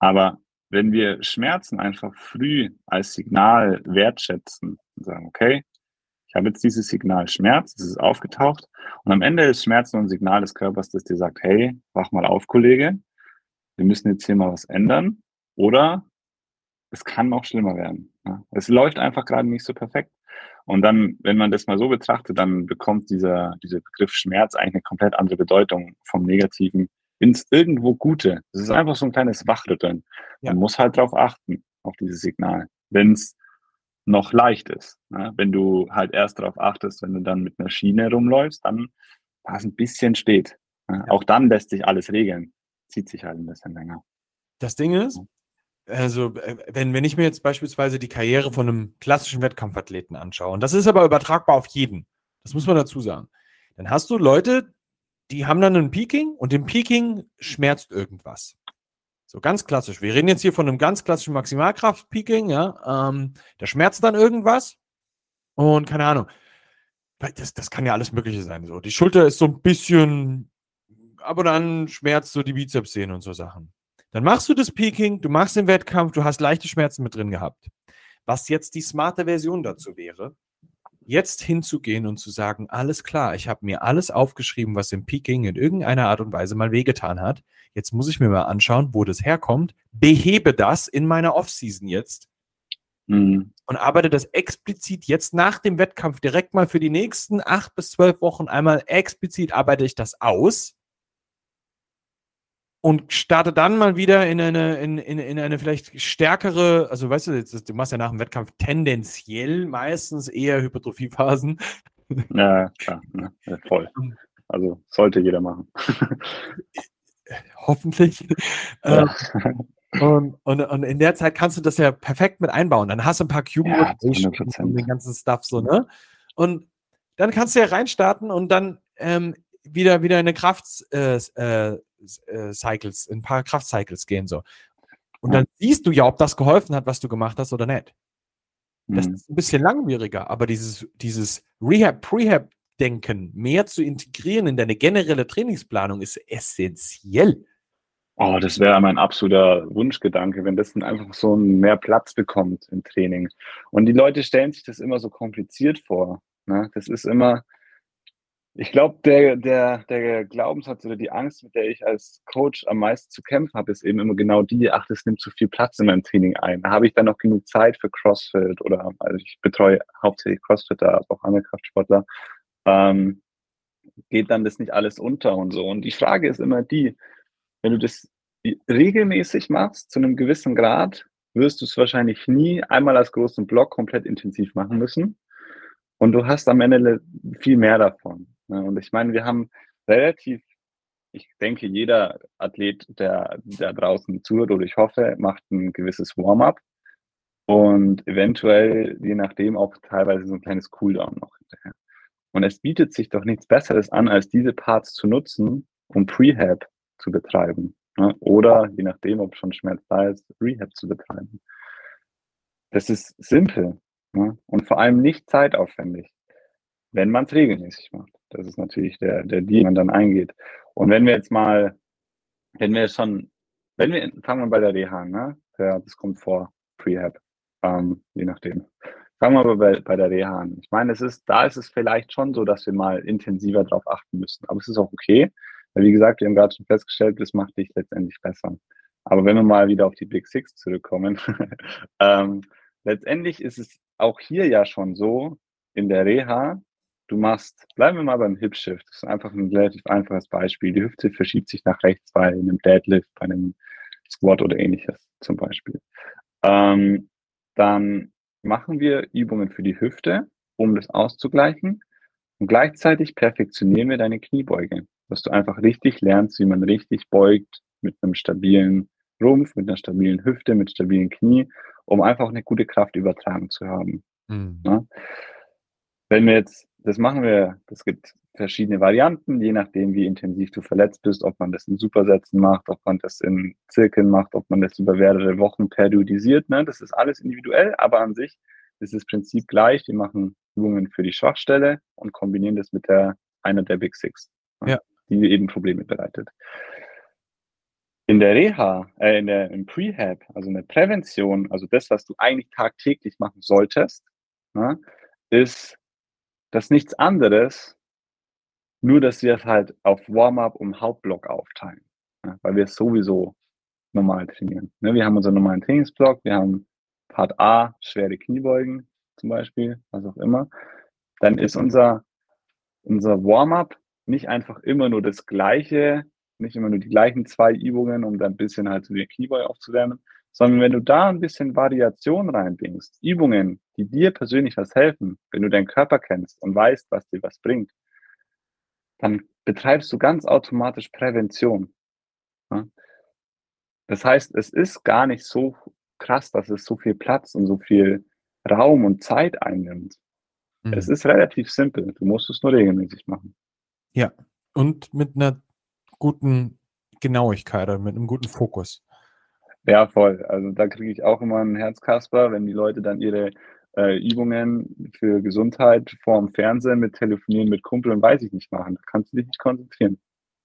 Aber wenn wir Schmerzen einfach früh als Signal wertschätzen und sagen, okay, ich habe jetzt dieses Signal Schmerz, es ist aufgetaucht und am Ende ist Schmerz nur ein Signal des Körpers, das dir sagt, hey, wach mal auf, Kollege, wir müssen jetzt hier mal was ändern oder es kann noch schlimmer werden. Es läuft einfach gerade nicht so perfekt. Und dann, wenn man das mal so betrachtet, dann bekommt dieser, dieser Begriff Schmerz eigentlich eine komplett andere Bedeutung vom Negativen ins irgendwo Gute. Das ist einfach so ein kleines Wachrütteln. Ja. Man muss halt darauf achten, auf dieses Signal. Wenn es noch leicht ist. Ne? Wenn du halt erst darauf achtest, wenn du dann mit einer Schiene rumläufst, dann war es ein bisschen spät. Ne? Ja. Auch dann lässt sich alles regeln. Zieht sich halt ein bisschen länger. Das Ding ist, also, äh, wenn, wenn ich mir jetzt beispielsweise die Karriere von einem klassischen Wettkampfathleten anschaue, und das ist aber übertragbar auf jeden, das muss man dazu sagen, dann hast du Leute, die haben dann einen Peaking und im Peaking schmerzt irgendwas. So ganz klassisch. Wir reden jetzt hier von einem ganz klassischen Maximalkraft-Peaking, ja. Ähm, da schmerzt dann irgendwas und keine Ahnung. Das, das kann ja alles Mögliche sein. So. Die Schulter ist so ein bisschen, aber dann schmerzt so die Bizepssehne und so Sachen. Dann machst du das Peaking, du machst den Wettkampf, du hast leichte Schmerzen mit drin gehabt. Was jetzt die smarte Version dazu wäre, jetzt hinzugehen und zu sagen, alles klar, ich habe mir alles aufgeschrieben, was im Peaking in irgendeiner Art und Weise mal wehgetan hat. Jetzt muss ich mir mal anschauen, wo das herkommt, behebe das in meiner Offseason jetzt mhm. und arbeite das explizit jetzt nach dem Wettkampf direkt mal für die nächsten acht bis zwölf Wochen einmal explizit arbeite ich das aus und starte dann mal wieder in eine, in, in, in eine vielleicht stärkere, also weißt du, jetzt, du machst ja nach dem Wettkampf tendenziell meistens eher Hypertrophiephasen. Ja, klar, ne, voll. Also sollte jeder machen. Hoffentlich. Ja. Ähm, und, und, und in der Zeit kannst du das ja perfekt mit einbauen. Dann hast du ein paar Cube ja, und den ganzen Stuff so, ne? Und dann kannst du ja reinstarten und dann ähm, wieder, wieder in eine Kraft, äh, äh, äh, Cycles, in ein paar Kraftcycles gehen so. Und dann siehst du ja, ob das geholfen hat, was du gemacht hast oder nicht. Das mhm. ist ein bisschen langwieriger, aber dieses, dieses Rehab, Prehab-Denken mehr zu integrieren in deine generelle Trainingsplanung ist essentiell. Oh, das wäre mein absoluter Wunschgedanke, wenn das dann einfach so mehr Platz bekommt im Training. Und die Leute stellen sich das immer so kompliziert vor. Ne? Das ist immer, ich glaube, der, der, der Glaubenssatz oder die Angst, mit der ich als Coach am meisten zu kämpfen habe, ist eben immer genau die, ach, das nimmt zu viel Platz in meinem Training ein. Habe ich dann noch genug Zeit für CrossFit oder, also ich betreue hauptsächlich CrossFitter, aber auch andere Kraftsportler. Ähm, geht dann das nicht alles unter und so. Und die Frage ist immer die, wenn du das regelmäßig machst, zu einem gewissen Grad, wirst du es wahrscheinlich nie einmal als großen Block komplett intensiv machen müssen. Und du hast am Ende viel mehr davon. Ne? Und ich meine, wir haben relativ, ich denke, jeder Athlet, der, der draußen zuhört, oder ich hoffe, macht ein gewisses Warm-up und eventuell, je nachdem, auch teilweise so ein kleines Cooldown noch hinterher. Und es bietet sich doch nichts Besseres an, als diese Parts zu nutzen, um Prehab zu betreiben. Ne? Oder, je nachdem, ob schon Schmerz da ist, Rehab zu betreiben. Das ist simpel ne? und vor allem nicht zeitaufwendig, wenn man es regelmäßig macht. Das ist natürlich der, der Deal, den man dann eingeht. Und wenn wir jetzt mal, wenn wir schon, wenn wir, fangen wir bei der Reha an, ne? Ja, das kommt vor, Prehab, ähm, je nachdem. Fangen wir aber bei, bei der Reha an. Ich meine, es ist, da ist es vielleicht schon so, dass wir mal intensiver darauf achten müssen. Aber es ist auch okay, weil wie gesagt, wir haben gerade schon festgestellt, das macht dich letztendlich besser. Aber wenn wir mal wieder auf die Big Six zurückkommen, <laughs> ähm, letztendlich ist es auch hier ja schon so, in der Reha, du machst, bleiben wir mal beim Hip Shift. Das ist einfach ein relativ einfaches Beispiel. Die Hüfte verschiebt sich nach rechts bei einem Deadlift, bei einem Squat oder ähnliches zum Beispiel. Ähm, dann machen wir Übungen für die Hüfte, um das auszugleichen. Und gleichzeitig perfektionieren wir deine Kniebeuge, dass du einfach richtig lernst, wie man richtig beugt mit einem stabilen Rumpf, mit einer stabilen Hüfte, mit stabilen Knie, um einfach eine gute Kraftübertragung zu haben. Mhm. Ja? Wenn wir jetzt das machen wir, es gibt verschiedene Varianten, je nachdem, wie intensiv du verletzt bist, ob man das in Supersätzen macht, ob man das in Zirkeln macht, ob man das über mehrere Wochen periodisiert. Ne? Das ist alles individuell, aber an sich ist das Prinzip gleich. Wir machen Übungen für die Schwachstelle und kombinieren das mit der einer der Big Six, ne? ja. die eben Probleme bereitet. In der Reha, äh, in der, im Prehab, also in der Prävention, also das, was du eigentlich tagtäglich machen solltest, ne, ist das ist nichts anderes, nur dass wir es halt auf Warm-up und Hauptblock aufteilen, ja, weil wir es sowieso normal trainieren. Ne, wir haben unseren normalen Trainingsblock, wir haben Part A, schwere Kniebeugen zum Beispiel, was auch immer. Dann ist unser, unser Warm-up nicht einfach immer nur das gleiche, nicht immer nur die gleichen zwei Übungen, um dann ein bisschen halt so die Kniebeuge aufzuwärmen, sondern wenn du da ein bisschen Variation reinbringst, Übungen, die dir persönlich was helfen, wenn du deinen Körper kennst und weißt, was dir was bringt, dann betreibst du ganz automatisch Prävention. Das heißt, es ist gar nicht so krass, dass es so viel Platz und so viel Raum und Zeit einnimmt. Mhm. Es ist relativ simpel. Du musst es nur regelmäßig machen. Ja, und mit einer guten Genauigkeit oder mit einem guten Fokus. Ja, voll. Also da kriege ich auch immer ein Herzkasper, wenn die Leute dann ihre äh, Übungen für Gesundheit vorm Fernsehen mit Telefonieren mit Kumpel und weiß ich nicht machen. Da kannst du dich nicht konzentrieren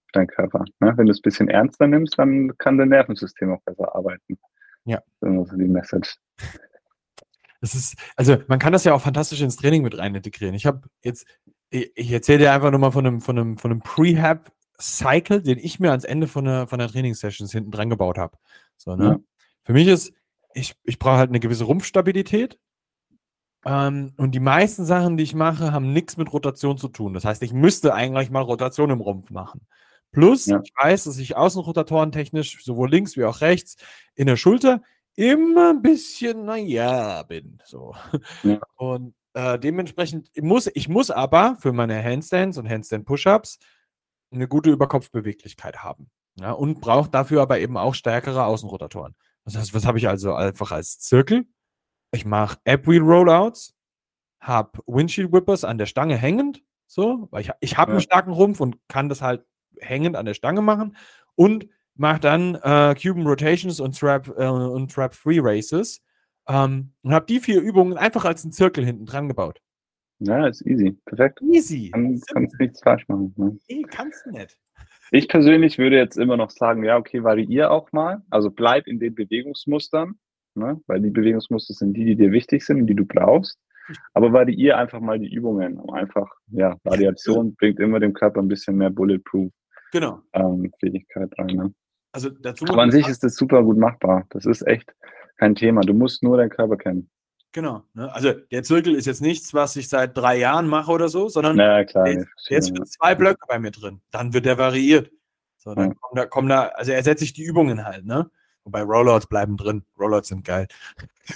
auf deinen Körper. Ne? Wenn du es ein bisschen ernster nimmst, dann kann dein Nervensystem auch besser arbeiten. Ja. Das ist die Message. Das ist, also man kann das ja auch fantastisch ins Training mit rein integrieren. Ich habe jetzt, ich, erzähle dir einfach nur mal von einem, von einem, von einem Prehab-Cycle, den ich mir ans Ende von der, von der Trainingssessions hinten dran gebaut habe. So, ne? Ja. Für mich ist, ich, ich brauche halt eine gewisse Rumpfstabilität. Ähm, und die meisten Sachen, die ich mache, haben nichts mit Rotation zu tun. Das heißt, ich müsste eigentlich mal Rotation im Rumpf machen. Plus, Ja. ich weiß, dass ich Außenrotatoren technisch, sowohl links wie auch rechts, in der Schulter immer ein bisschen, naja, bin. So. Ja. Und äh, dementsprechend muss ich muss aber für meine Handstands und Handstand-Push-Ups eine gute Überkopfbeweglichkeit haben. Ja, und brauche dafür aber eben auch stärkere Außenrotatoren. Das heißt, was habe ich also einfach als Zirkel? Ich mache App-Wheel Rollouts, habe Windshield Whippers an der Stange hängend, so, weil ich, ich habe einen Ja. starken Rumpf und kann das halt hängend an der Stange machen und mache dann äh, Cuban Rotations und Trap äh, und Trap Free Races ähm, und habe die vier Übungen einfach als einen Zirkel hinten dran gebaut. Ja, ist easy. Perfekt. Easy. Dann kannst du nichts falsch machen. Ne? Nee, kannst du nicht. Ich persönlich würde jetzt immer noch sagen, ja, okay, variier auch mal. Also bleib in den Bewegungsmustern, ne? weil die Bewegungsmuster sind die, die dir wichtig sind und die du brauchst. Aber variier einfach mal die Übungen. Einfach, ja, Variation bringt immer dem Körper ein bisschen mehr Bulletproof Genau. ähm, Fähigkeit rein. Ne? Also dazu Aber an sich ist das super gut machbar. Das ist echt kein Thema. Du musst nur deinen Körper kennen. Genau. Ne? Also der Zirkel ist jetzt nichts, was ich seit drei Jahren mache oder so, sondern Na klar. der, der ist für zwei Blöcke bei mir drin. Dann wird der variiert. So, dann Ja. kommen da, kommen da, also ersetze ich die Übungen halt, ne? Wobei Rollouts bleiben drin. Rollouts sind geil.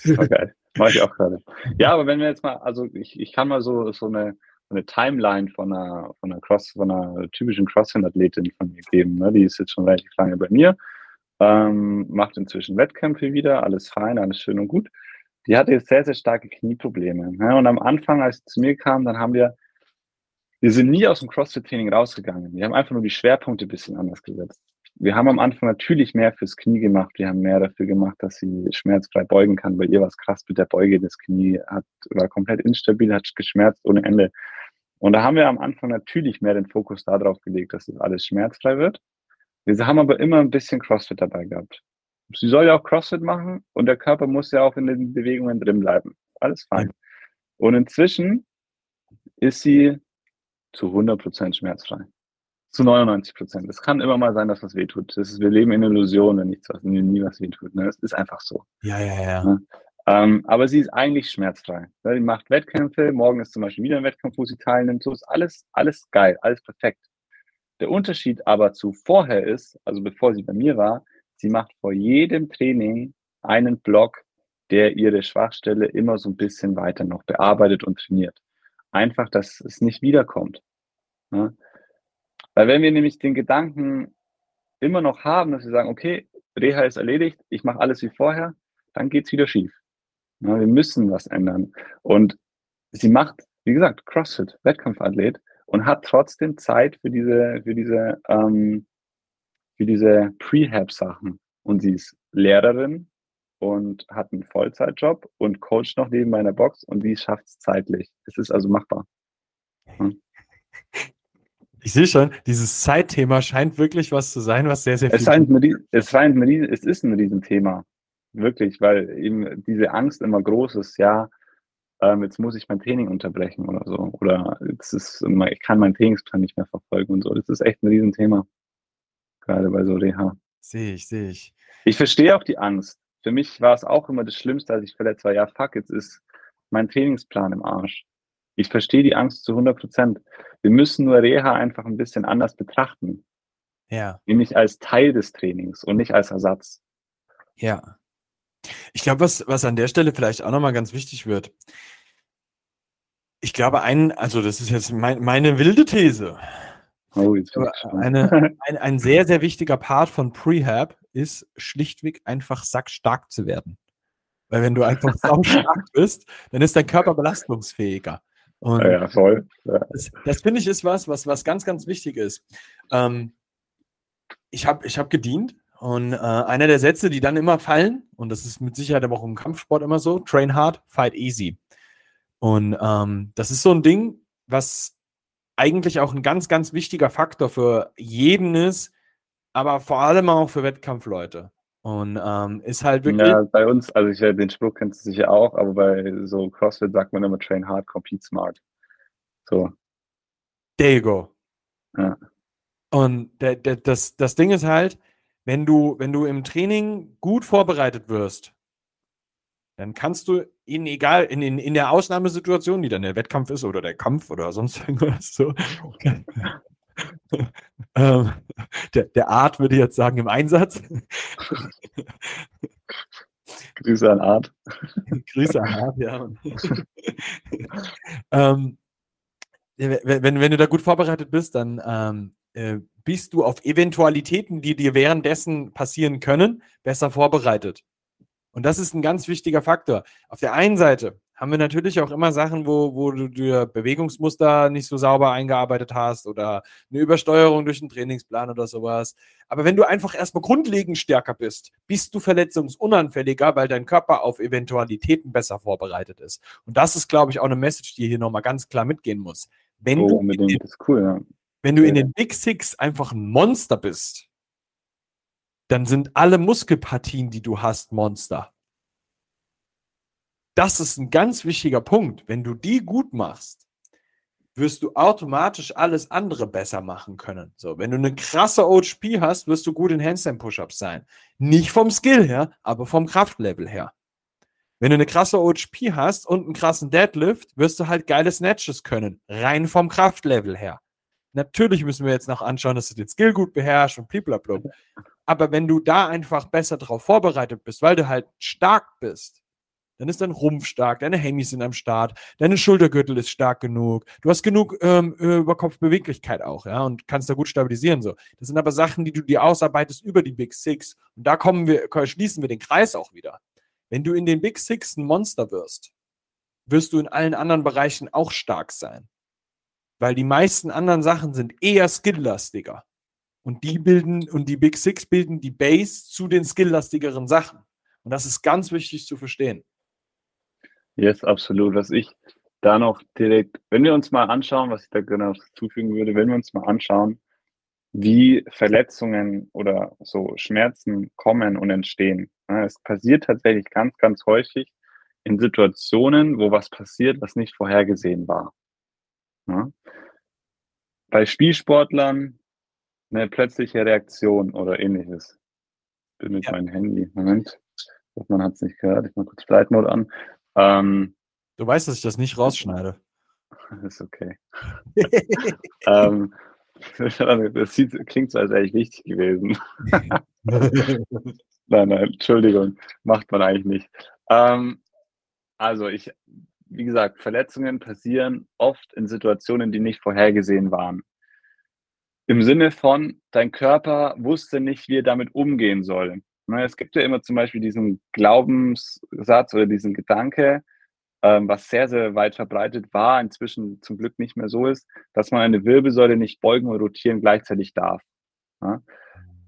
Voll geil. <laughs> Mach ich auch gerade. Ja, aber wenn wir jetzt mal, also ich, ich kann mal so, so eine, eine Timeline von einer, von einer Cross, von einer typischen Crossfit-Athletin von mir geben. Ne? Die ist jetzt schon relativ lange bei mir, ähm, macht inzwischen Wettkämpfe wieder, alles fein, alles schön und gut. Die hatte sehr, sehr starke Knieprobleme. Ne? Und am Anfang, als sie zu mir kam, dann haben wir, wir sind nie aus dem CrossFit-Training rausgegangen. Wir haben einfach nur die Schwerpunkte ein bisschen anders gesetzt. Wir haben am Anfang natürlich mehr fürs Knie gemacht. Wir haben mehr dafür gemacht, dass sie schmerzfrei beugen kann. Bei ihr war es krass mit der Beuge. Das Knie hat, war komplett instabil, hat geschmerzt ohne Ende. Und da haben wir am Anfang natürlich mehr den Fokus darauf gelegt, dass das alles schmerzfrei wird. Wir haben aber immer ein bisschen CrossFit dabei gehabt. Sie soll ja auch CrossFit machen und der Körper muss ja auch in den Bewegungen drin bleiben. Alles fein. Und inzwischen ist sie zu 100% schmerzfrei. Zu 99%. Es kann immer mal sein, dass was wehtut. Das ist, wir leben in Illusion, wenn nichts was, nie, was wehtut. Ne? Es ist einfach so. Ja, ja, ja. Ähm, aber sie ist eigentlich schmerzfrei. Ne? Die macht Wettkämpfe. Morgen ist zum Beispiel wieder ein Wettkampf, wo sie teilnimmt. So ist alles, alles geil, alles perfekt. Der Unterschied aber zu vorher ist, also bevor sie bei mir war, sie macht vor jedem Training einen Block, der ihre Schwachstelle immer so ein bisschen weiter noch bearbeitet und trainiert. Einfach, dass es nicht wiederkommt. Ne? Weil wenn wir nämlich den Gedanken immer noch haben, dass wir sagen, okay, Reha ist erledigt, ich mache alles wie vorher, dann geht's wieder schief. Ja, wir müssen was ändern. Und sie macht, wie gesagt, CrossFit, Wettkampfathlet und hat trotzdem Zeit für diese, für diese, ähm, für diese Prehab-Sachen. Und sie ist Lehrerin und hat einen Vollzeitjob und coacht noch neben meiner Box und sie schafft es zeitlich. Es ist also machbar. Ich sehe schon, dieses Zeitthema scheint wirklich was zu sein, was sehr, sehr Es, viel. scheint ein, Rie- es, scheint ein, Rie- es ist ein Riesenthema. Wirklich, weil eben diese Angst immer groß ist, ja, ähm, jetzt muss ich mein Training unterbrechen oder so. Oder jetzt ist, immer- ich kann meinen Trainingsplan nicht mehr verfolgen und so. Das ist echt ein Riesenthema. Gerade bei so Reha. Sehe ich, sehe ich. Ich verstehe auch die Angst. Für mich war es auch immer das Schlimmste, als ich verletzt war. Ja, fuck, jetzt ist mein Trainingsplan im Arsch. Ich verstehe die Angst zu 100 Prozent. Wir müssen nur Reha einfach ein bisschen anders betrachten. Ja, Nämlich als Teil des Trainings und nicht als Ersatz. ja. Ich glaube, was, was an der Stelle vielleicht auch nochmal ganz wichtig wird. Ich glaube, ein, also das ist jetzt mein, meine wilde These. Oh, jetzt bin Aber ich gespannt. eine, <laughs> ein, ein sehr, sehr wichtiger Part von Prehab ist schlichtweg einfach sackstark zu werden. Weil wenn du einfach <laughs> sau stark bist, dann ist dein Körper belastungsfähiger. Und ja, voll. Ja. Das, das finde ich ist was, was, was ganz, ganz wichtig ist. Ähm, ich habe ich hab gedient und äh, einer der Sätze, die dann immer fallen, und das ist mit Sicherheit aber auch im Kampfsport immer so, train hard, fight easy. Und ähm, das ist so ein Ding, was eigentlich auch ein ganz, ganz wichtiger Faktor für jeden ist, aber vor allem auch für Wettkampfleute. Und ähm, ist halt wirklich. Ja, bei uns, also ich, den Spruch kennst du sicher auch, aber bei so CrossFit sagt man immer train hard, compete smart. So. There you go. Ja. Und der, der, das, das Ding ist halt, wenn du, wenn du im Training gut vorbereitet wirst, dann kannst du in egal, in, in, in der Ausnahmesituation, die dann der Wettkampf ist oder der Kampf oder sonst <laughs> irgendwas so, ähm, der, der Art würde jetzt sagen im Einsatz. Grüße an Art. Grüße an Art, ja. ähm, wenn, wenn du da gut vorbereitet bist, dann ähm, äh, bist du auf Eventualitäten, die dir währenddessen passieren können, besser vorbereitet. Und das ist ein ganz wichtiger Faktor. Auf der einen Seite haben wir natürlich auch immer Sachen, wo, wo du dir Bewegungsmuster nicht so sauber eingearbeitet hast oder eine Übersteuerung durch einen Trainingsplan oder sowas. Aber wenn du einfach erstmal grundlegend stärker bist, bist du verletzungsunanfälliger, weil dein Körper auf Eventualitäten besser vorbereitet ist. Und das ist, glaube ich, auch eine Message, die hier nochmal ganz klar mitgehen muss. Wenn Oh, du. Das ist cool, ja. wenn du in Ja. den Big Six einfach ein Monster bist, dann sind alle Muskelpartien, die du hast, Monster. Das ist ein ganz wichtiger Punkt. Wenn du die gut machst, wirst du automatisch alles andere besser machen können. So, wenn du eine krasse OHP hast, wirst du gut in Handstand Push-Ups sein. Nicht vom Skill her, aber vom Kraftlevel her. Wenn du eine krasse OHP hast und einen krassen Deadlift, wirst du halt geile Snatches können. Rein vom Kraftlevel her. Natürlich müssen wir jetzt noch anschauen, dass du den Skill gut beherrschst und blablabla. Aber wenn du da einfach besser drauf vorbereitet bist, weil du halt stark bist, dann ist dein Rumpf stark, deine Hemis sind am Start, deine Schultergürtel ist stark genug, du hast genug ähm, Überkopfbeweglichkeit auch, ja, und kannst da gut stabilisieren. So. Das sind aber Sachen, die du dir ausarbeitest über die Big Six. Und da kommen wir, schließen wir den Kreis auch wieder. Wenn du in den Big Six ein Monster wirst, wirst du in allen anderen Bereichen auch stark sein. Weil die meisten anderen Sachen sind eher skilllastiger. Und die bilden, und die Big Six bilden die Base zu den skilllastigeren Sachen. Und das ist ganz wichtig zu verstehen. Yes, absolut. Was ich da noch direkt, wenn wir uns mal anschauen, was ich da genau zufügen würde, wenn wir uns mal anschauen, wie Verletzungen oder so Schmerzen kommen und entstehen. Es passiert tatsächlich ganz, ganz häufig in Situationen, wo was passiert, was nicht vorhergesehen war. Bei Spielsportlern eine plötzliche Reaktion oder ähnliches. Bin mit Ja. meinem Handy. Moment. Man hat es nicht gehört. Ich mal kurz Flight Mode an. Ähm, Du weißt, dass ich das nicht rausschneide. <laughs> ist okay. <laughs> ähm, <laughs> das sieht, klingt so, als wäre ich wichtig gewesen. Nein, nein, Entschuldigung, macht man eigentlich nicht. Ähm, also ich, wie gesagt, Verletzungen passieren oft in Situationen, die nicht vorhergesehen waren. Im Sinne von, dein Körper wusste nicht, wie er damit umgehen soll. Ne, Es gibt ja immer zum Beispiel diesen Glaubenssatz oder diesen Gedanke, ähm, was sehr, sehr weit verbreitet war, inzwischen zum Glück nicht mehr so ist, dass man eine Wirbelsäule nicht beugen und rotieren gleichzeitig darf. Ja?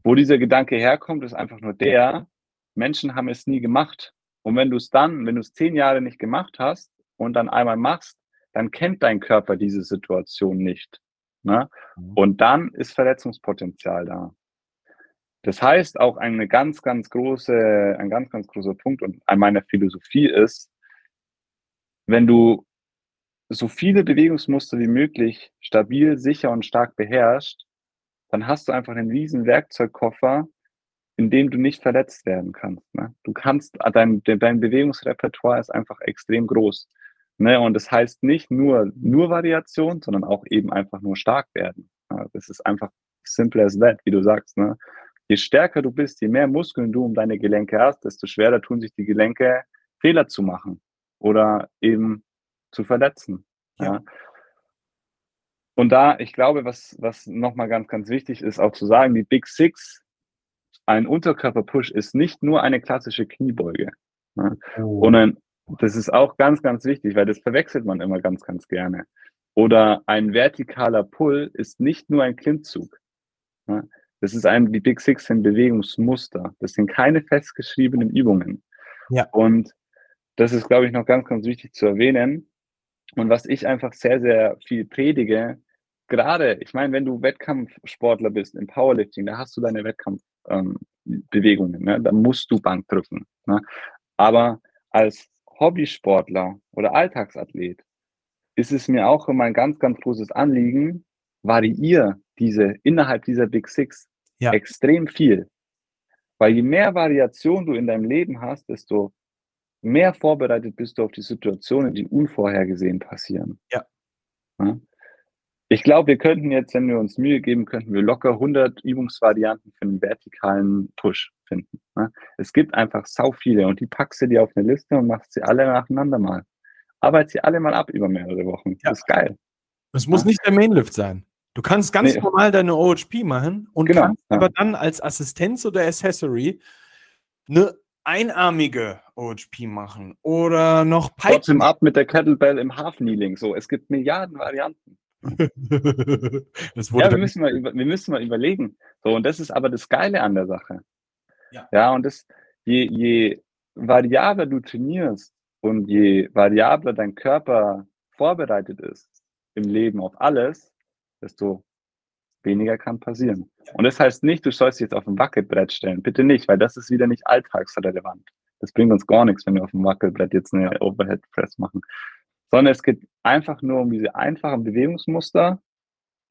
Wo dieser Gedanke herkommt, ist einfach nur der, Menschen haben es nie gemacht. Und wenn du es dann, wenn du es zehn Jahre nicht gemacht hast und dann einmal machst, dann kennt dein Körper diese Situation nicht. Ne? Mhm. Und dann ist Verletzungspotenzial da. Das heißt, auch eine ganz, ganz große, ein ganz, ganz großer Punkt und an meiner Philosophie ist, wenn du so viele Bewegungsmuster wie möglich stabil, sicher und stark beherrschst, dann hast du einfach einen riesen Werkzeugkoffer, in dem du nicht verletzt werden kannst. Ne? Du kannst, dein, dein Bewegungsrepertoire ist einfach extrem groß. Ne? Und das heißt nicht nur, nur Variation, sondern auch eben einfach nur stark werden. Ja, das ist einfach simple as that, wie du sagst. Ne? Je stärker du bist, je mehr Muskeln du um deine Gelenke hast, desto schwerer tun sich die Gelenke, Fehler zu machen oder eben zu verletzen. Ja. Ja. Und da, ich glaube, was, was nochmal ganz, ganz wichtig ist, auch zu sagen, die Big Six, ein Unterkörperpush ist nicht nur eine klassische Kniebeuge. Ne? Oh. Und ein, das ist auch ganz, ganz wichtig, weil das verwechselt man immer ganz, ganz gerne. Oder ein vertikaler Pull ist nicht nur ein Klimmzug. Ne? Das ist ein, die Big Six sind Bewegungsmuster. Das sind keine festgeschriebenen Übungen. Ja. Und das ist, glaube ich, noch ganz, ganz wichtig zu erwähnen. Und was ich einfach sehr, sehr viel predige, gerade, ich meine, wenn du Wettkampfsportler bist im Powerlifting, da hast du deine Wettkampfbewegungen, ähm, ne? da musst du Bank drücken. Ne? Aber als Hobbysportler oder Alltagsathlet ist es mir auch immer ein ganz, ganz großes Anliegen, variier diese innerhalb dieser Big Six Ja. extrem viel. Weil je mehr Variation du in deinem Leben hast, desto mehr vorbereitet bist du auf die Situationen, die unvorhergesehen passieren. Ja. Ja. Ich glaube, wir könnten jetzt, wenn wir uns Mühe geben, könnten wir locker 100 Übungsvarianten für einen vertikalen Push finden. ne? Es gibt einfach sau viele und die packst du dir auf eine Liste und machst sie alle nacheinander mal. Arbeit sie alle mal ab über mehrere Wochen. Ja. Das ist geil. Es muss Ja. nicht der Mainlift sein. Du kannst ganz Nee. normal deine OHP machen und Genau, kannst ja. aber dann als Assistenz oder Accessory eine einarmige OHP machen oder noch Trotzdem Pipe. ab mit der Kettlebell im Half-Kneeling. So, es gibt Milliarden Varianten. <laughs> Ja, wir müssen, mal über, wir müssen mal überlegen. So, und das ist aber das Geile an der Sache. Ja. Ja, und das, je, je variabler du trainierst und je variabler dein Körper vorbereitet ist im Leben auf alles, desto weniger kann passieren. Und das heißt nicht, du sollst dich jetzt auf ein Wackelbrett stellen. Bitte nicht, weil das ist wieder nicht alltagsrelevant. Das bringt uns gar nichts, wenn wir auf dem Wackelbrett jetzt eine Overhead Press machen. Sondern es geht einfach nur um diese einfachen Bewegungsmuster,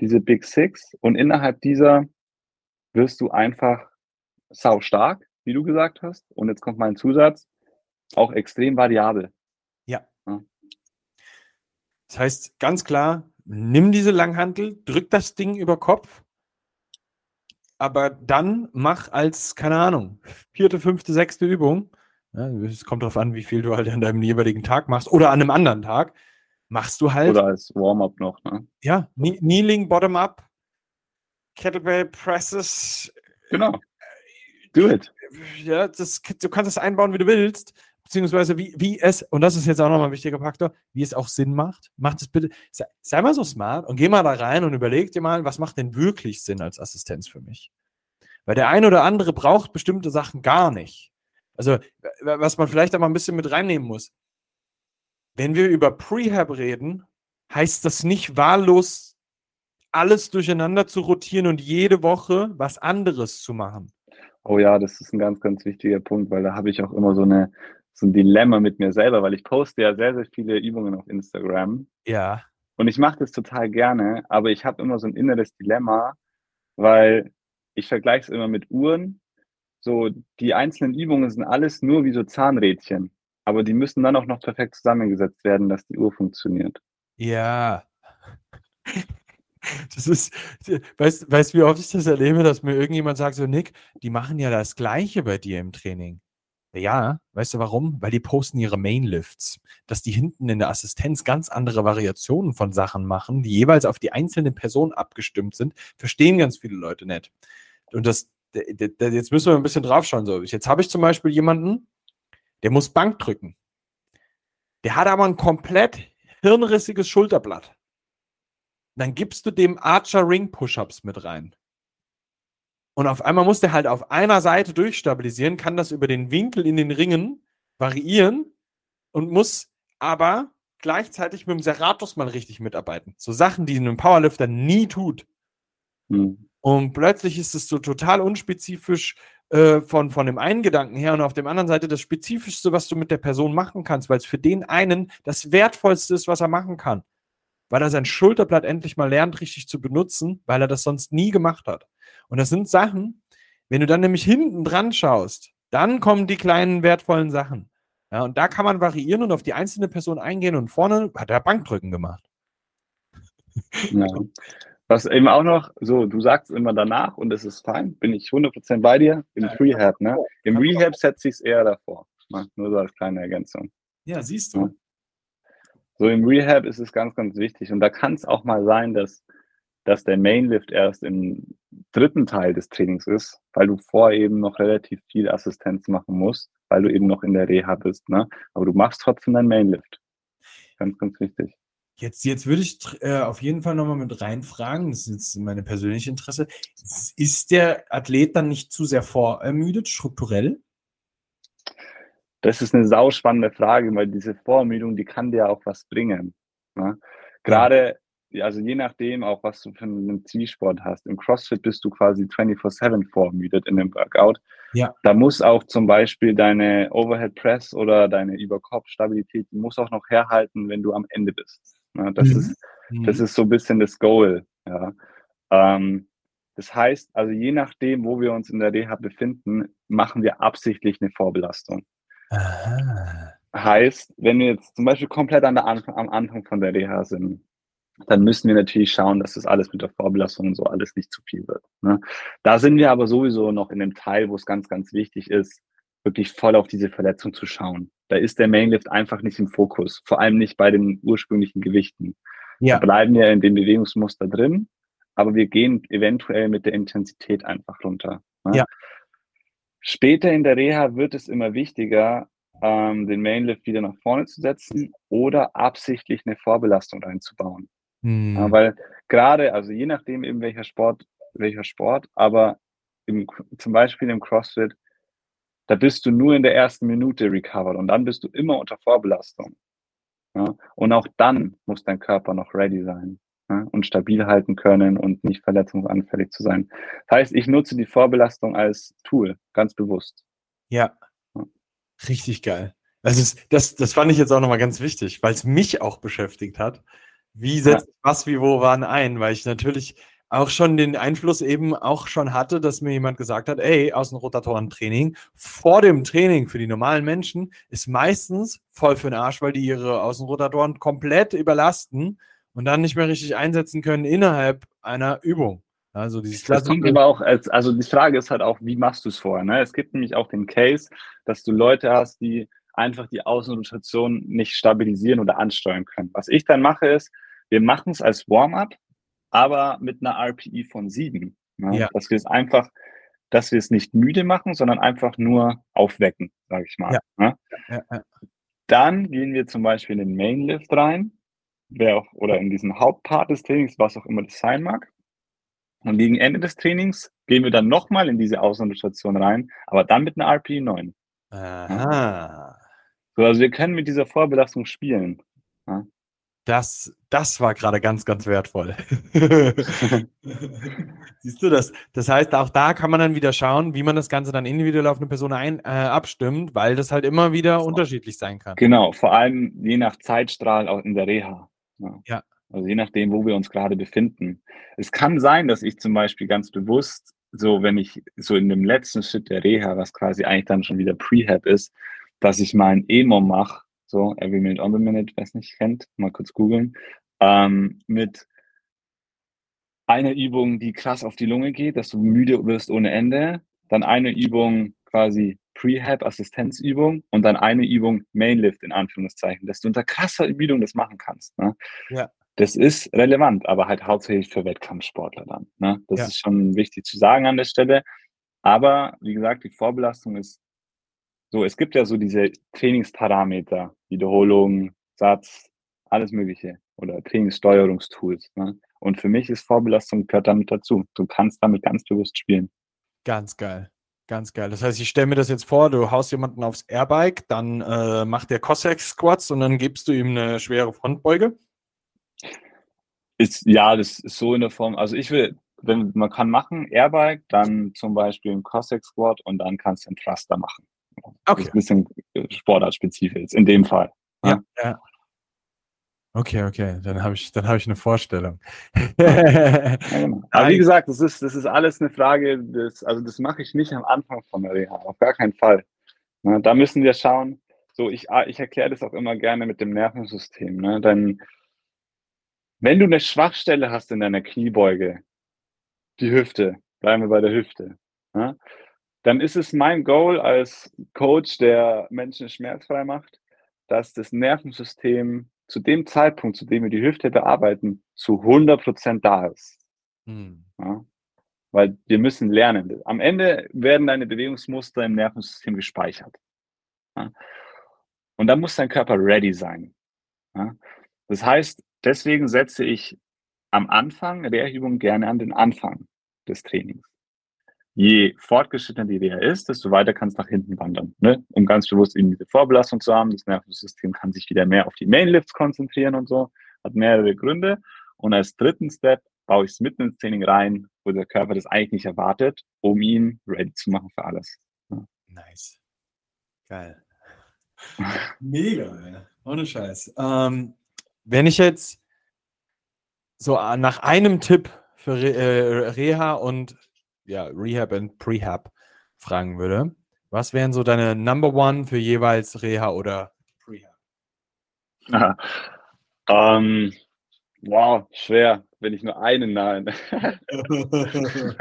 diese Big Six. Und innerhalb dieser wirst du einfach sau stark, wie du gesagt hast. Und jetzt kommt mein Zusatz, auch extrem variabel. Das heißt, ganz klar, nimm diese Langhantel, drück das Ding über Kopf, aber dann mach als, keine Ahnung, vierte, fünfte, sechste Übung, ja, es kommt darauf an, wie viel du halt an deinem jeweiligen Tag machst oder an einem anderen Tag, machst du halt, Oder als Warm-up noch. Ne? ja, Kne- Kneeling, Bottom-up, Kettlebell Presses, Genau. Do it. ja, das, du kannst es einbauen, wie du willst, beziehungsweise wie, wie es, und das ist jetzt auch nochmal ein wichtiger Faktor, wie es auch Sinn macht. Macht es bitte, sei, sei mal so smart und geh mal da rein und überleg dir mal, was macht denn wirklich Sinn als Assistenz für mich? Weil der ein oder andere braucht bestimmte Sachen gar nicht. Also, was man vielleicht auch mal ein bisschen mit reinnehmen muss. Wenn wir über Prehab reden, heißt das nicht wahllos alles durcheinander zu rotieren und jede Woche was anderes zu machen. Oh ja, das ist ein ganz, ganz wichtiger Punkt, weil da habe ich auch immer so eine so ein Dilemma mit mir selber, weil ich poste ja sehr, sehr viele Übungen auf Instagram Ja. und ich mache das total gerne, aber ich habe immer so ein inneres Dilemma, weil ich vergleiche es immer mit Uhren. So, die einzelnen Übungen sind alles nur wie so Zahnrädchen, aber die müssen dann auch noch perfekt zusammengesetzt werden, dass die Uhr funktioniert. Ja. Das ist, weißt, du, wie oft ich das erlebe, dass mir irgendjemand sagt, so Nick, die machen ja das Gleiche bei dir im Training. Ja, weißt du warum? Weil die posten ihre Mainlifts, dass die hinten in der Assistenz ganz andere Variationen von Sachen machen, die jeweils auf die einzelne Person abgestimmt sind, verstehen ganz viele Leute nicht. Und das, jetzt müssen wir ein bisschen draufschauen. So, jetzt habe ich zum Beispiel jemanden, der muss Bank drücken. Der hat aber ein komplett hirnrissiges Schulterblatt. Dann gibst du dem Archer Ring Push-Ups mit rein. Und auf einmal muss der halt auf einer Seite durchstabilisieren, kann das über den Winkel in den Ringen variieren und muss aber gleichzeitig mit dem Serratus mal richtig mitarbeiten. So Sachen, die ein Powerlifter nie tut. Hm. Und plötzlich ist es so total unspezifisch äh, von, von dem einen Gedanken her und auf der anderen Seite das Spezifischste, was du mit der Person machen kannst, weil es für den einen das Wertvollste ist, was er machen kann. Weil er sein Schulterblatt endlich mal lernt, richtig zu benutzen, weil er das sonst nie gemacht hat. Und das sind Sachen, wenn du dann nämlich hinten dran schaust, dann kommen die kleinen wertvollen Sachen. Ja, und da kann man variieren und auf die einzelne Person eingehen und vorne hat er Bankdrücken gemacht. Ja. <laughs> Was eben auch noch, so, du sagst immer danach und es ist fein, bin ich 100% bei dir, im Ja, Rehab, ne? Im Rehab setze ich es eher davor. Nur so als kleine Ergänzung. Ja, siehst du. So im Rehab ist es ganz, ganz wichtig und da kann es auch mal sein, dass dass der Mainlift erst im dritten Teil des Trainings ist, weil du vorher eben noch relativ viel Assistenz machen musst, weil du eben noch in der Reha bist. Ne? Aber du machst trotzdem deinen Mainlift. Ganz, ganz wichtig. Jetzt, jetzt würde ich äh, auf jeden Fall nochmal mit reinfragen, das ist jetzt meine persönliche Interesse. Ist der Athlet dann nicht zu sehr vorermüdet, strukturell? Das ist eine sauspannende Frage, weil diese Vorermüdung, die kann dir auch was bringen. Ne? Gerade, also je nachdem auch, was du für einen Zielsport hast. Im CrossFit bist du quasi 24-7 vorermüdet in dem Workout. Ja. Da muss auch zum Beispiel deine Overhead Press oder deine Überkopfstabilität, die muss auch noch herhalten, wenn du am Ende bist. Ne? Das, mhm. ist, das mhm. ist so ein bisschen das Goal. Ja. Ähm, das heißt, also je nachdem, wo wir uns in der Reha befinden, machen wir absichtlich eine Vorbelastung. Aha. Heißt, wenn wir jetzt zum Beispiel komplett an der Anfang, am Anfang von der Reha sind, dann müssen wir natürlich schauen, dass das alles mit der Vorbelastung und so alles nicht zu viel wird. Ne? Da sind wir aber sowieso noch in dem Teil, wo es ganz, ganz wichtig ist, wirklich voll auf diese Verletzung zu schauen. Da ist der Mainlift einfach nicht im Fokus, vor allem nicht bei den ursprünglichen Gewichten. Ja. Da bleiben wir in dem Bewegungsmuster drin, aber wir gehen eventuell mit der Intensität einfach runter. Ne? Ja. Später in der Reha wird es immer wichtiger, ähm, den Mainlift wieder nach vorne zu setzen oder absichtlich eine Vorbelastung reinzubauen. Hm. Ja, weil gerade, also je nachdem eben welcher Sport, welcher Sport, aber im, zum Beispiel im CrossFit, da bist du nur in der ersten Minute recovered und dann bist du immer unter Vorbelastung. Ja? Und auch dann muss dein Körper noch ready sein ja? und stabil halten können und nicht verletzungsanfällig zu sein. Das heißt, ich nutze die Vorbelastung als Tool, ganz bewusst. Ja, Richtig geil. Also das, das fand ich jetzt auch nochmal ganz wichtig, weil es mich auch beschäftigt hat. Wie setzt ja. was wie wo wann ein? Weil ich natürlich auch schon den Einfluss eben auch schon hatte, dass mir jemand gesagt hat, ey, Außenrotatorentraining vor dem Training für die normalen Menschen ist meistens voll für den Arsch, weil die ihre Außenrotatoren komplett überlasten und dann nicht mehr richtig einsetzen können innerhalb einer Übung. Also dieses das kommt aber auch, als, also die Frage ist halt auch, wie machst du es vorher? Ne? Es gibt nämlich auch den Case, dass du Leute hast, die einfach die Außenrotation nicht stabilisieren oder ansteuern können. Was ich dann mache ist, wir machen es als Warm-up, aber mit einer RPI von sieben. Ne? Ja. Dass wir es einfach, dass wir es nicht müde machen, sondern einfach nur aufwecken, sage ich mal. Ja. Ne? Ja, dann gehen wir zum Beispiel in den Main Lift rein, wer auch, oder in diesen Hauptpart des Trainings, was auch immer das sein mag. Und gegen Ende des Trainings gehen wir dann nochmal in diese Außenrotation rein, aber dann mit einer RPE 9. Aha. So, also wir können mit dieser Vorbelastung spielen. Ja. Das, das war gerade ganz, ganz wertvoll. <laughs> Siehst du das? Das heißt, auch da kann man dann wieder schauen, wie man das Ganze dann individuell auf eine Person ein, äh, abstimmt, weil das halt immer wieder so. unterschiedlich sein kann. Genau, vor allem je nach Zeitstrahl auch in der Reha. Ja. ja. Also je nachdem, wo wir uns gerade befinden. Es kann sein, dass ich zum Beispiel ganz bewusst, so wenn ich so in dem letzten Schritt der Reha, was quasi eigentlich dann schon wieder Prehab ist, dass ich mal ein Emo mache, so Every Minute on the Minute, wer es nicht kennt, mal kurz googeln, ähm, mit einer Übung, die krass auf die Lunge geht, dass du müde wirst ohne Ende, dann eine Übung quasi Prehab, Assistenzübung und dann eine Übung Mainlift in Anführungszeichen, dass du unter krasser Ermüdung das machen kannst. Ne? Ja. Das ist relevant, aber halt hauptsächlich für Wettkampfsportler dann. Ne? Das ja. ist schon wichtig zu sagen an der Stelle. Aber wie gesagt, die Vorbelastung ist so, es gibt ja so diese Trainingsparameter, Wiederholung, Satz, alles Mögliche oder Trainingssteuerungstools. Ne? Und für mich ist Vorbelastung gehört damit dazu. Du kannst damit ganz bewusst spielen. Ganz geil. Ganz geil. Das heißt, ich stelle mir das jetzt vor, du haust jemanden aufs Airbike, dann äh, macht der Cossack Squats und dann gibst du ihm eine schwere Frontbeuge. Ist, ja, das ist so in der Form. Also ich will, wenn man kann machen, Airbike, dann zum Beispiel ein Cossack Squat und dann kannst du einen Thruster machen. Okay. Das ist ein bisschen äh, sportartspezifisch in dem Fall. Ja, ja. ja. Okay, okay, dann habe ich, dann ich eine Vorstellung. ja, genau. <laughs> Aber wie gesagt, das ist, das ist alles eine Frage, des, also das mache ich nicht am Anfang von der Reha, auf gar keinen Fall. Na, da müssen wir schauen. So, ich, ich erkläre das auch immer gerne mit dem Nervensystem. Ne? Denn wenn du eine Schwachstelle hast in deiner Kniebeuge, die Hüfte, bleiben wir bei der Hüfte, ja, dann ist es mein Goal als Coach, der Menschen schmerzfrei macht, dass das Nervensystem zu dem Zeitpunkt, zu dem wir die Hüfte bearbeiten, zu 100% da ist. Hm. Ja? Weil wir müssen lernen. Am Ende werden deine Bewegungsmuster im Nervensystem gespeichert. Ja? Und dann muss dein Körper ready sein. Ja? Das heißt, deswegen setze ich am Anfang Reha-Übungen gerne an den Anfang des Trainings. Je fortgeschrittener die Reha ist, desto weiter kann es nach hinten wandern. Ne? Um ganz bewusst eben diese Vorbelastung zu haben. Das Nervensystem kann sich wieder mehr auf die Mainlifts konzentrieren und so. Hat mehrere Gründe. Und als dritten Step baue ich es mitten ins Training rein, wo der Körper das eigentlich nicht erwartet, um ihn ready zu machen für alles. Ja. Nice. Geil. <laughs> Mega, ohne Scheiß. Ähm, wenn ich jetzt so nach einem Tipp für Re äh, Reha und ja, Rehab und Prehab fragen würde, was wären so deine Number One für jeweils Reha oder Prehab? <laughs> ähm, wow, schwer, wenn ich nur einen nein. <laughs>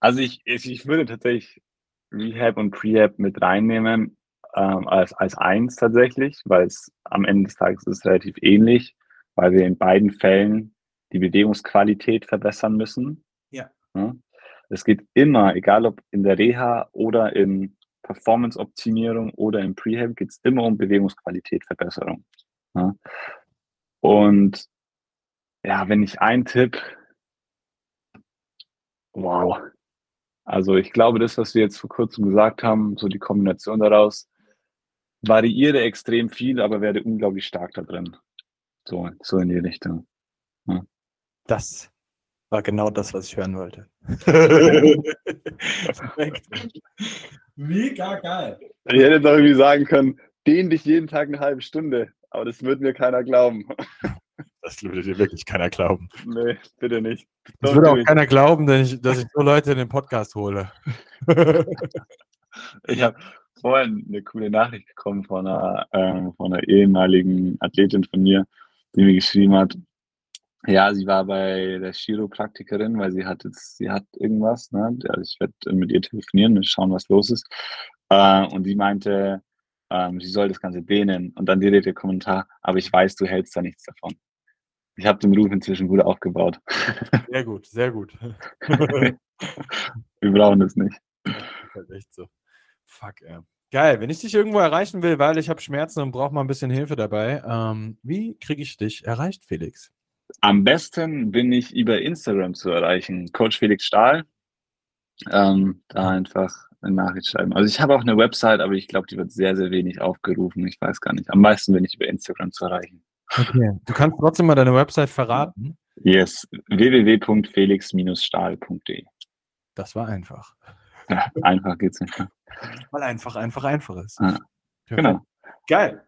also ich, ich, ich würde tatsächlich Rehab und Prehab mit reinnehmen ähm, als, als eins tatsächlich, weil es am Ende des Tages ist relativ ähnlich, weil wir in beiden Fällen die Bewegungsqualität verbessern müssen. Ja. Es geht immer, egal ob in der Reha oder in Performance-Optimierung oder im Prehab, geht es immer um Bewegungsqualität, Verbesserung. Ja. Und ja, wenn ich ein Tipp, wow. Also ich glaube, das, was wir jetzt vor kurzem gesagt haben, so die Kombination daraus, variiere extrem viel, aber werde unglaublich stark da drin. So, so in die Richtung. Ja. Das war genau das, was ich hören wollte. <laughs> Mega geil. Ich hätte jetzt auch irgendwie sagen können, dehn dich jeden Tag eine halbe Stunde, aber das wird mir keiner glauben. <laughs> Das würde dir wirklich keiner glauben. Nee, bitte nicht. Das würde auch keiner glauben, dass ich, dass ich so Leute in den Podcast hole. <laughs> ich habe vorhin eine coole Nachricht bekommen von einer, ähm, von einer ehemaligen Athletin von mir, die mir geschrieben hat, ja, sie war bei der Chiropraktikerin, weil sie hat jetzt, sie hat irgendwas, ne? Also ich werde mit ihr telefonieren und schauen, was los ist. Äh, und sie meinte, ähm, sie soll das Ganze dehnen. Und dann direkt der Kommentar, aber ich weiß, du hältst da nichts davon. Ich habe den Ruf inzwischen gut aufgebaut. <laughs> Sehr gut, sehr gut. Wir brauchen das nicht. Das ist echt so. Fuck, ey. Geil, wenn ich dich irgendwo erreichen will, weil ich habe Schmerzen und brauche mal ein bisschen Hilfe dabei, ähm, wie kriege ich dich erreicht, Felix? Am besten bin ich über Instagram zu erreichen. Coach Felix Stahl. Ähm, da einfach eine Nachricht schreiben. Also ich habe auch eine Website, aber ich glaube, die wird sehr, sehr wenig aufgerufen. Ich weiß gar nicht. Am meisten bin ich über Instagram zu erreichen. Okay. Du kannst trotzdem mal deine Website verraten. Yes, www.felix-stahl.de. Das war einfach. Ja, einfach geht's nicht. Weil einfach, einfach, einfach ist. Ja, genau. Geil.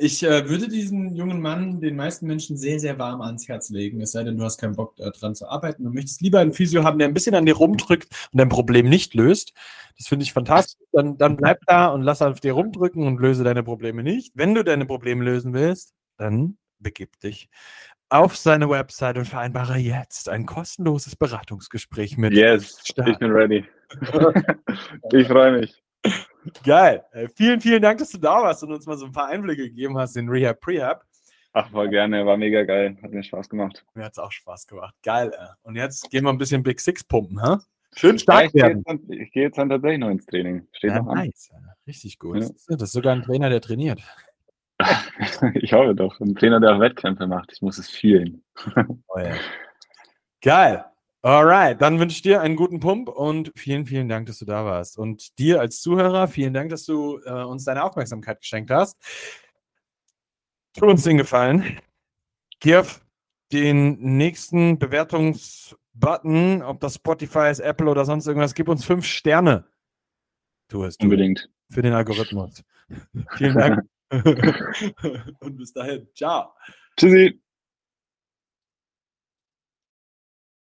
Ich äh, würde diesen jungen Mann den meisten Menschen sehr, sehr warm ans Herz legen, es sei denn, du hast keinen Bock äh, dran zu arbeiten und möchtest lieber einen Physio haben, der ein bisschen an dir rumdrückt und dein Problem nicht löst. Das finde ich fantastisch. Dann, dann bleib da und lass auf dir rumdrücken und löse deine Probleme nicht. Wenn du deine Probleme lösen willst, dann begib dich auf seine Website und vereinbare jetzt ein kostenloses Beratungsgespräch mit. Yes, Stahl. ich bin ready. <laughs> ich freue mich. Geil. Äh, vielen, vielen Dank, dass du da warst und uns mal so ein paar Einblicke gegeben hast in Rehab Prehab. Ach, voll gerne, war mega geil. Hat mir Spaß gemacht. Mir hat es auch Spaß gemacht. Geil. Äh. Und jetzt gehen wir ein bisschen Big Six pumpen, ha? Schön stark ja, werden. Ich gehe jetzt, dann tatsächlich noch ins Training. Steht ja, noch an. nice. Richtig gut. Ja. Das ist sogar ein Trainer, der trainiert. <laughs> ich hoffe doch. Ein Trainer, der auch Wettkämpfe macht. Ich muss es fühlen. oh, ja. Geil. Alright, dann wünsche ich dir einen guten Pump und vielen, vielen Dank, dass du da warst. Und dir als Zuhörer, vielen Dank, dass du äh, uns deine Aufmerksamkeit geschenkt hast. Tu uns den Gefallen. Geh auf den nächsten Bewertungsbutton, ob das Spotify ist, Apple oder sonst irgendwas, gib uns fünf Sterne. Tu es. Tu. Unbedingt. Für den Algorithmus. vielen Dank. <laughs> <laughs> und bis dahin. Ciao. Tschüssi.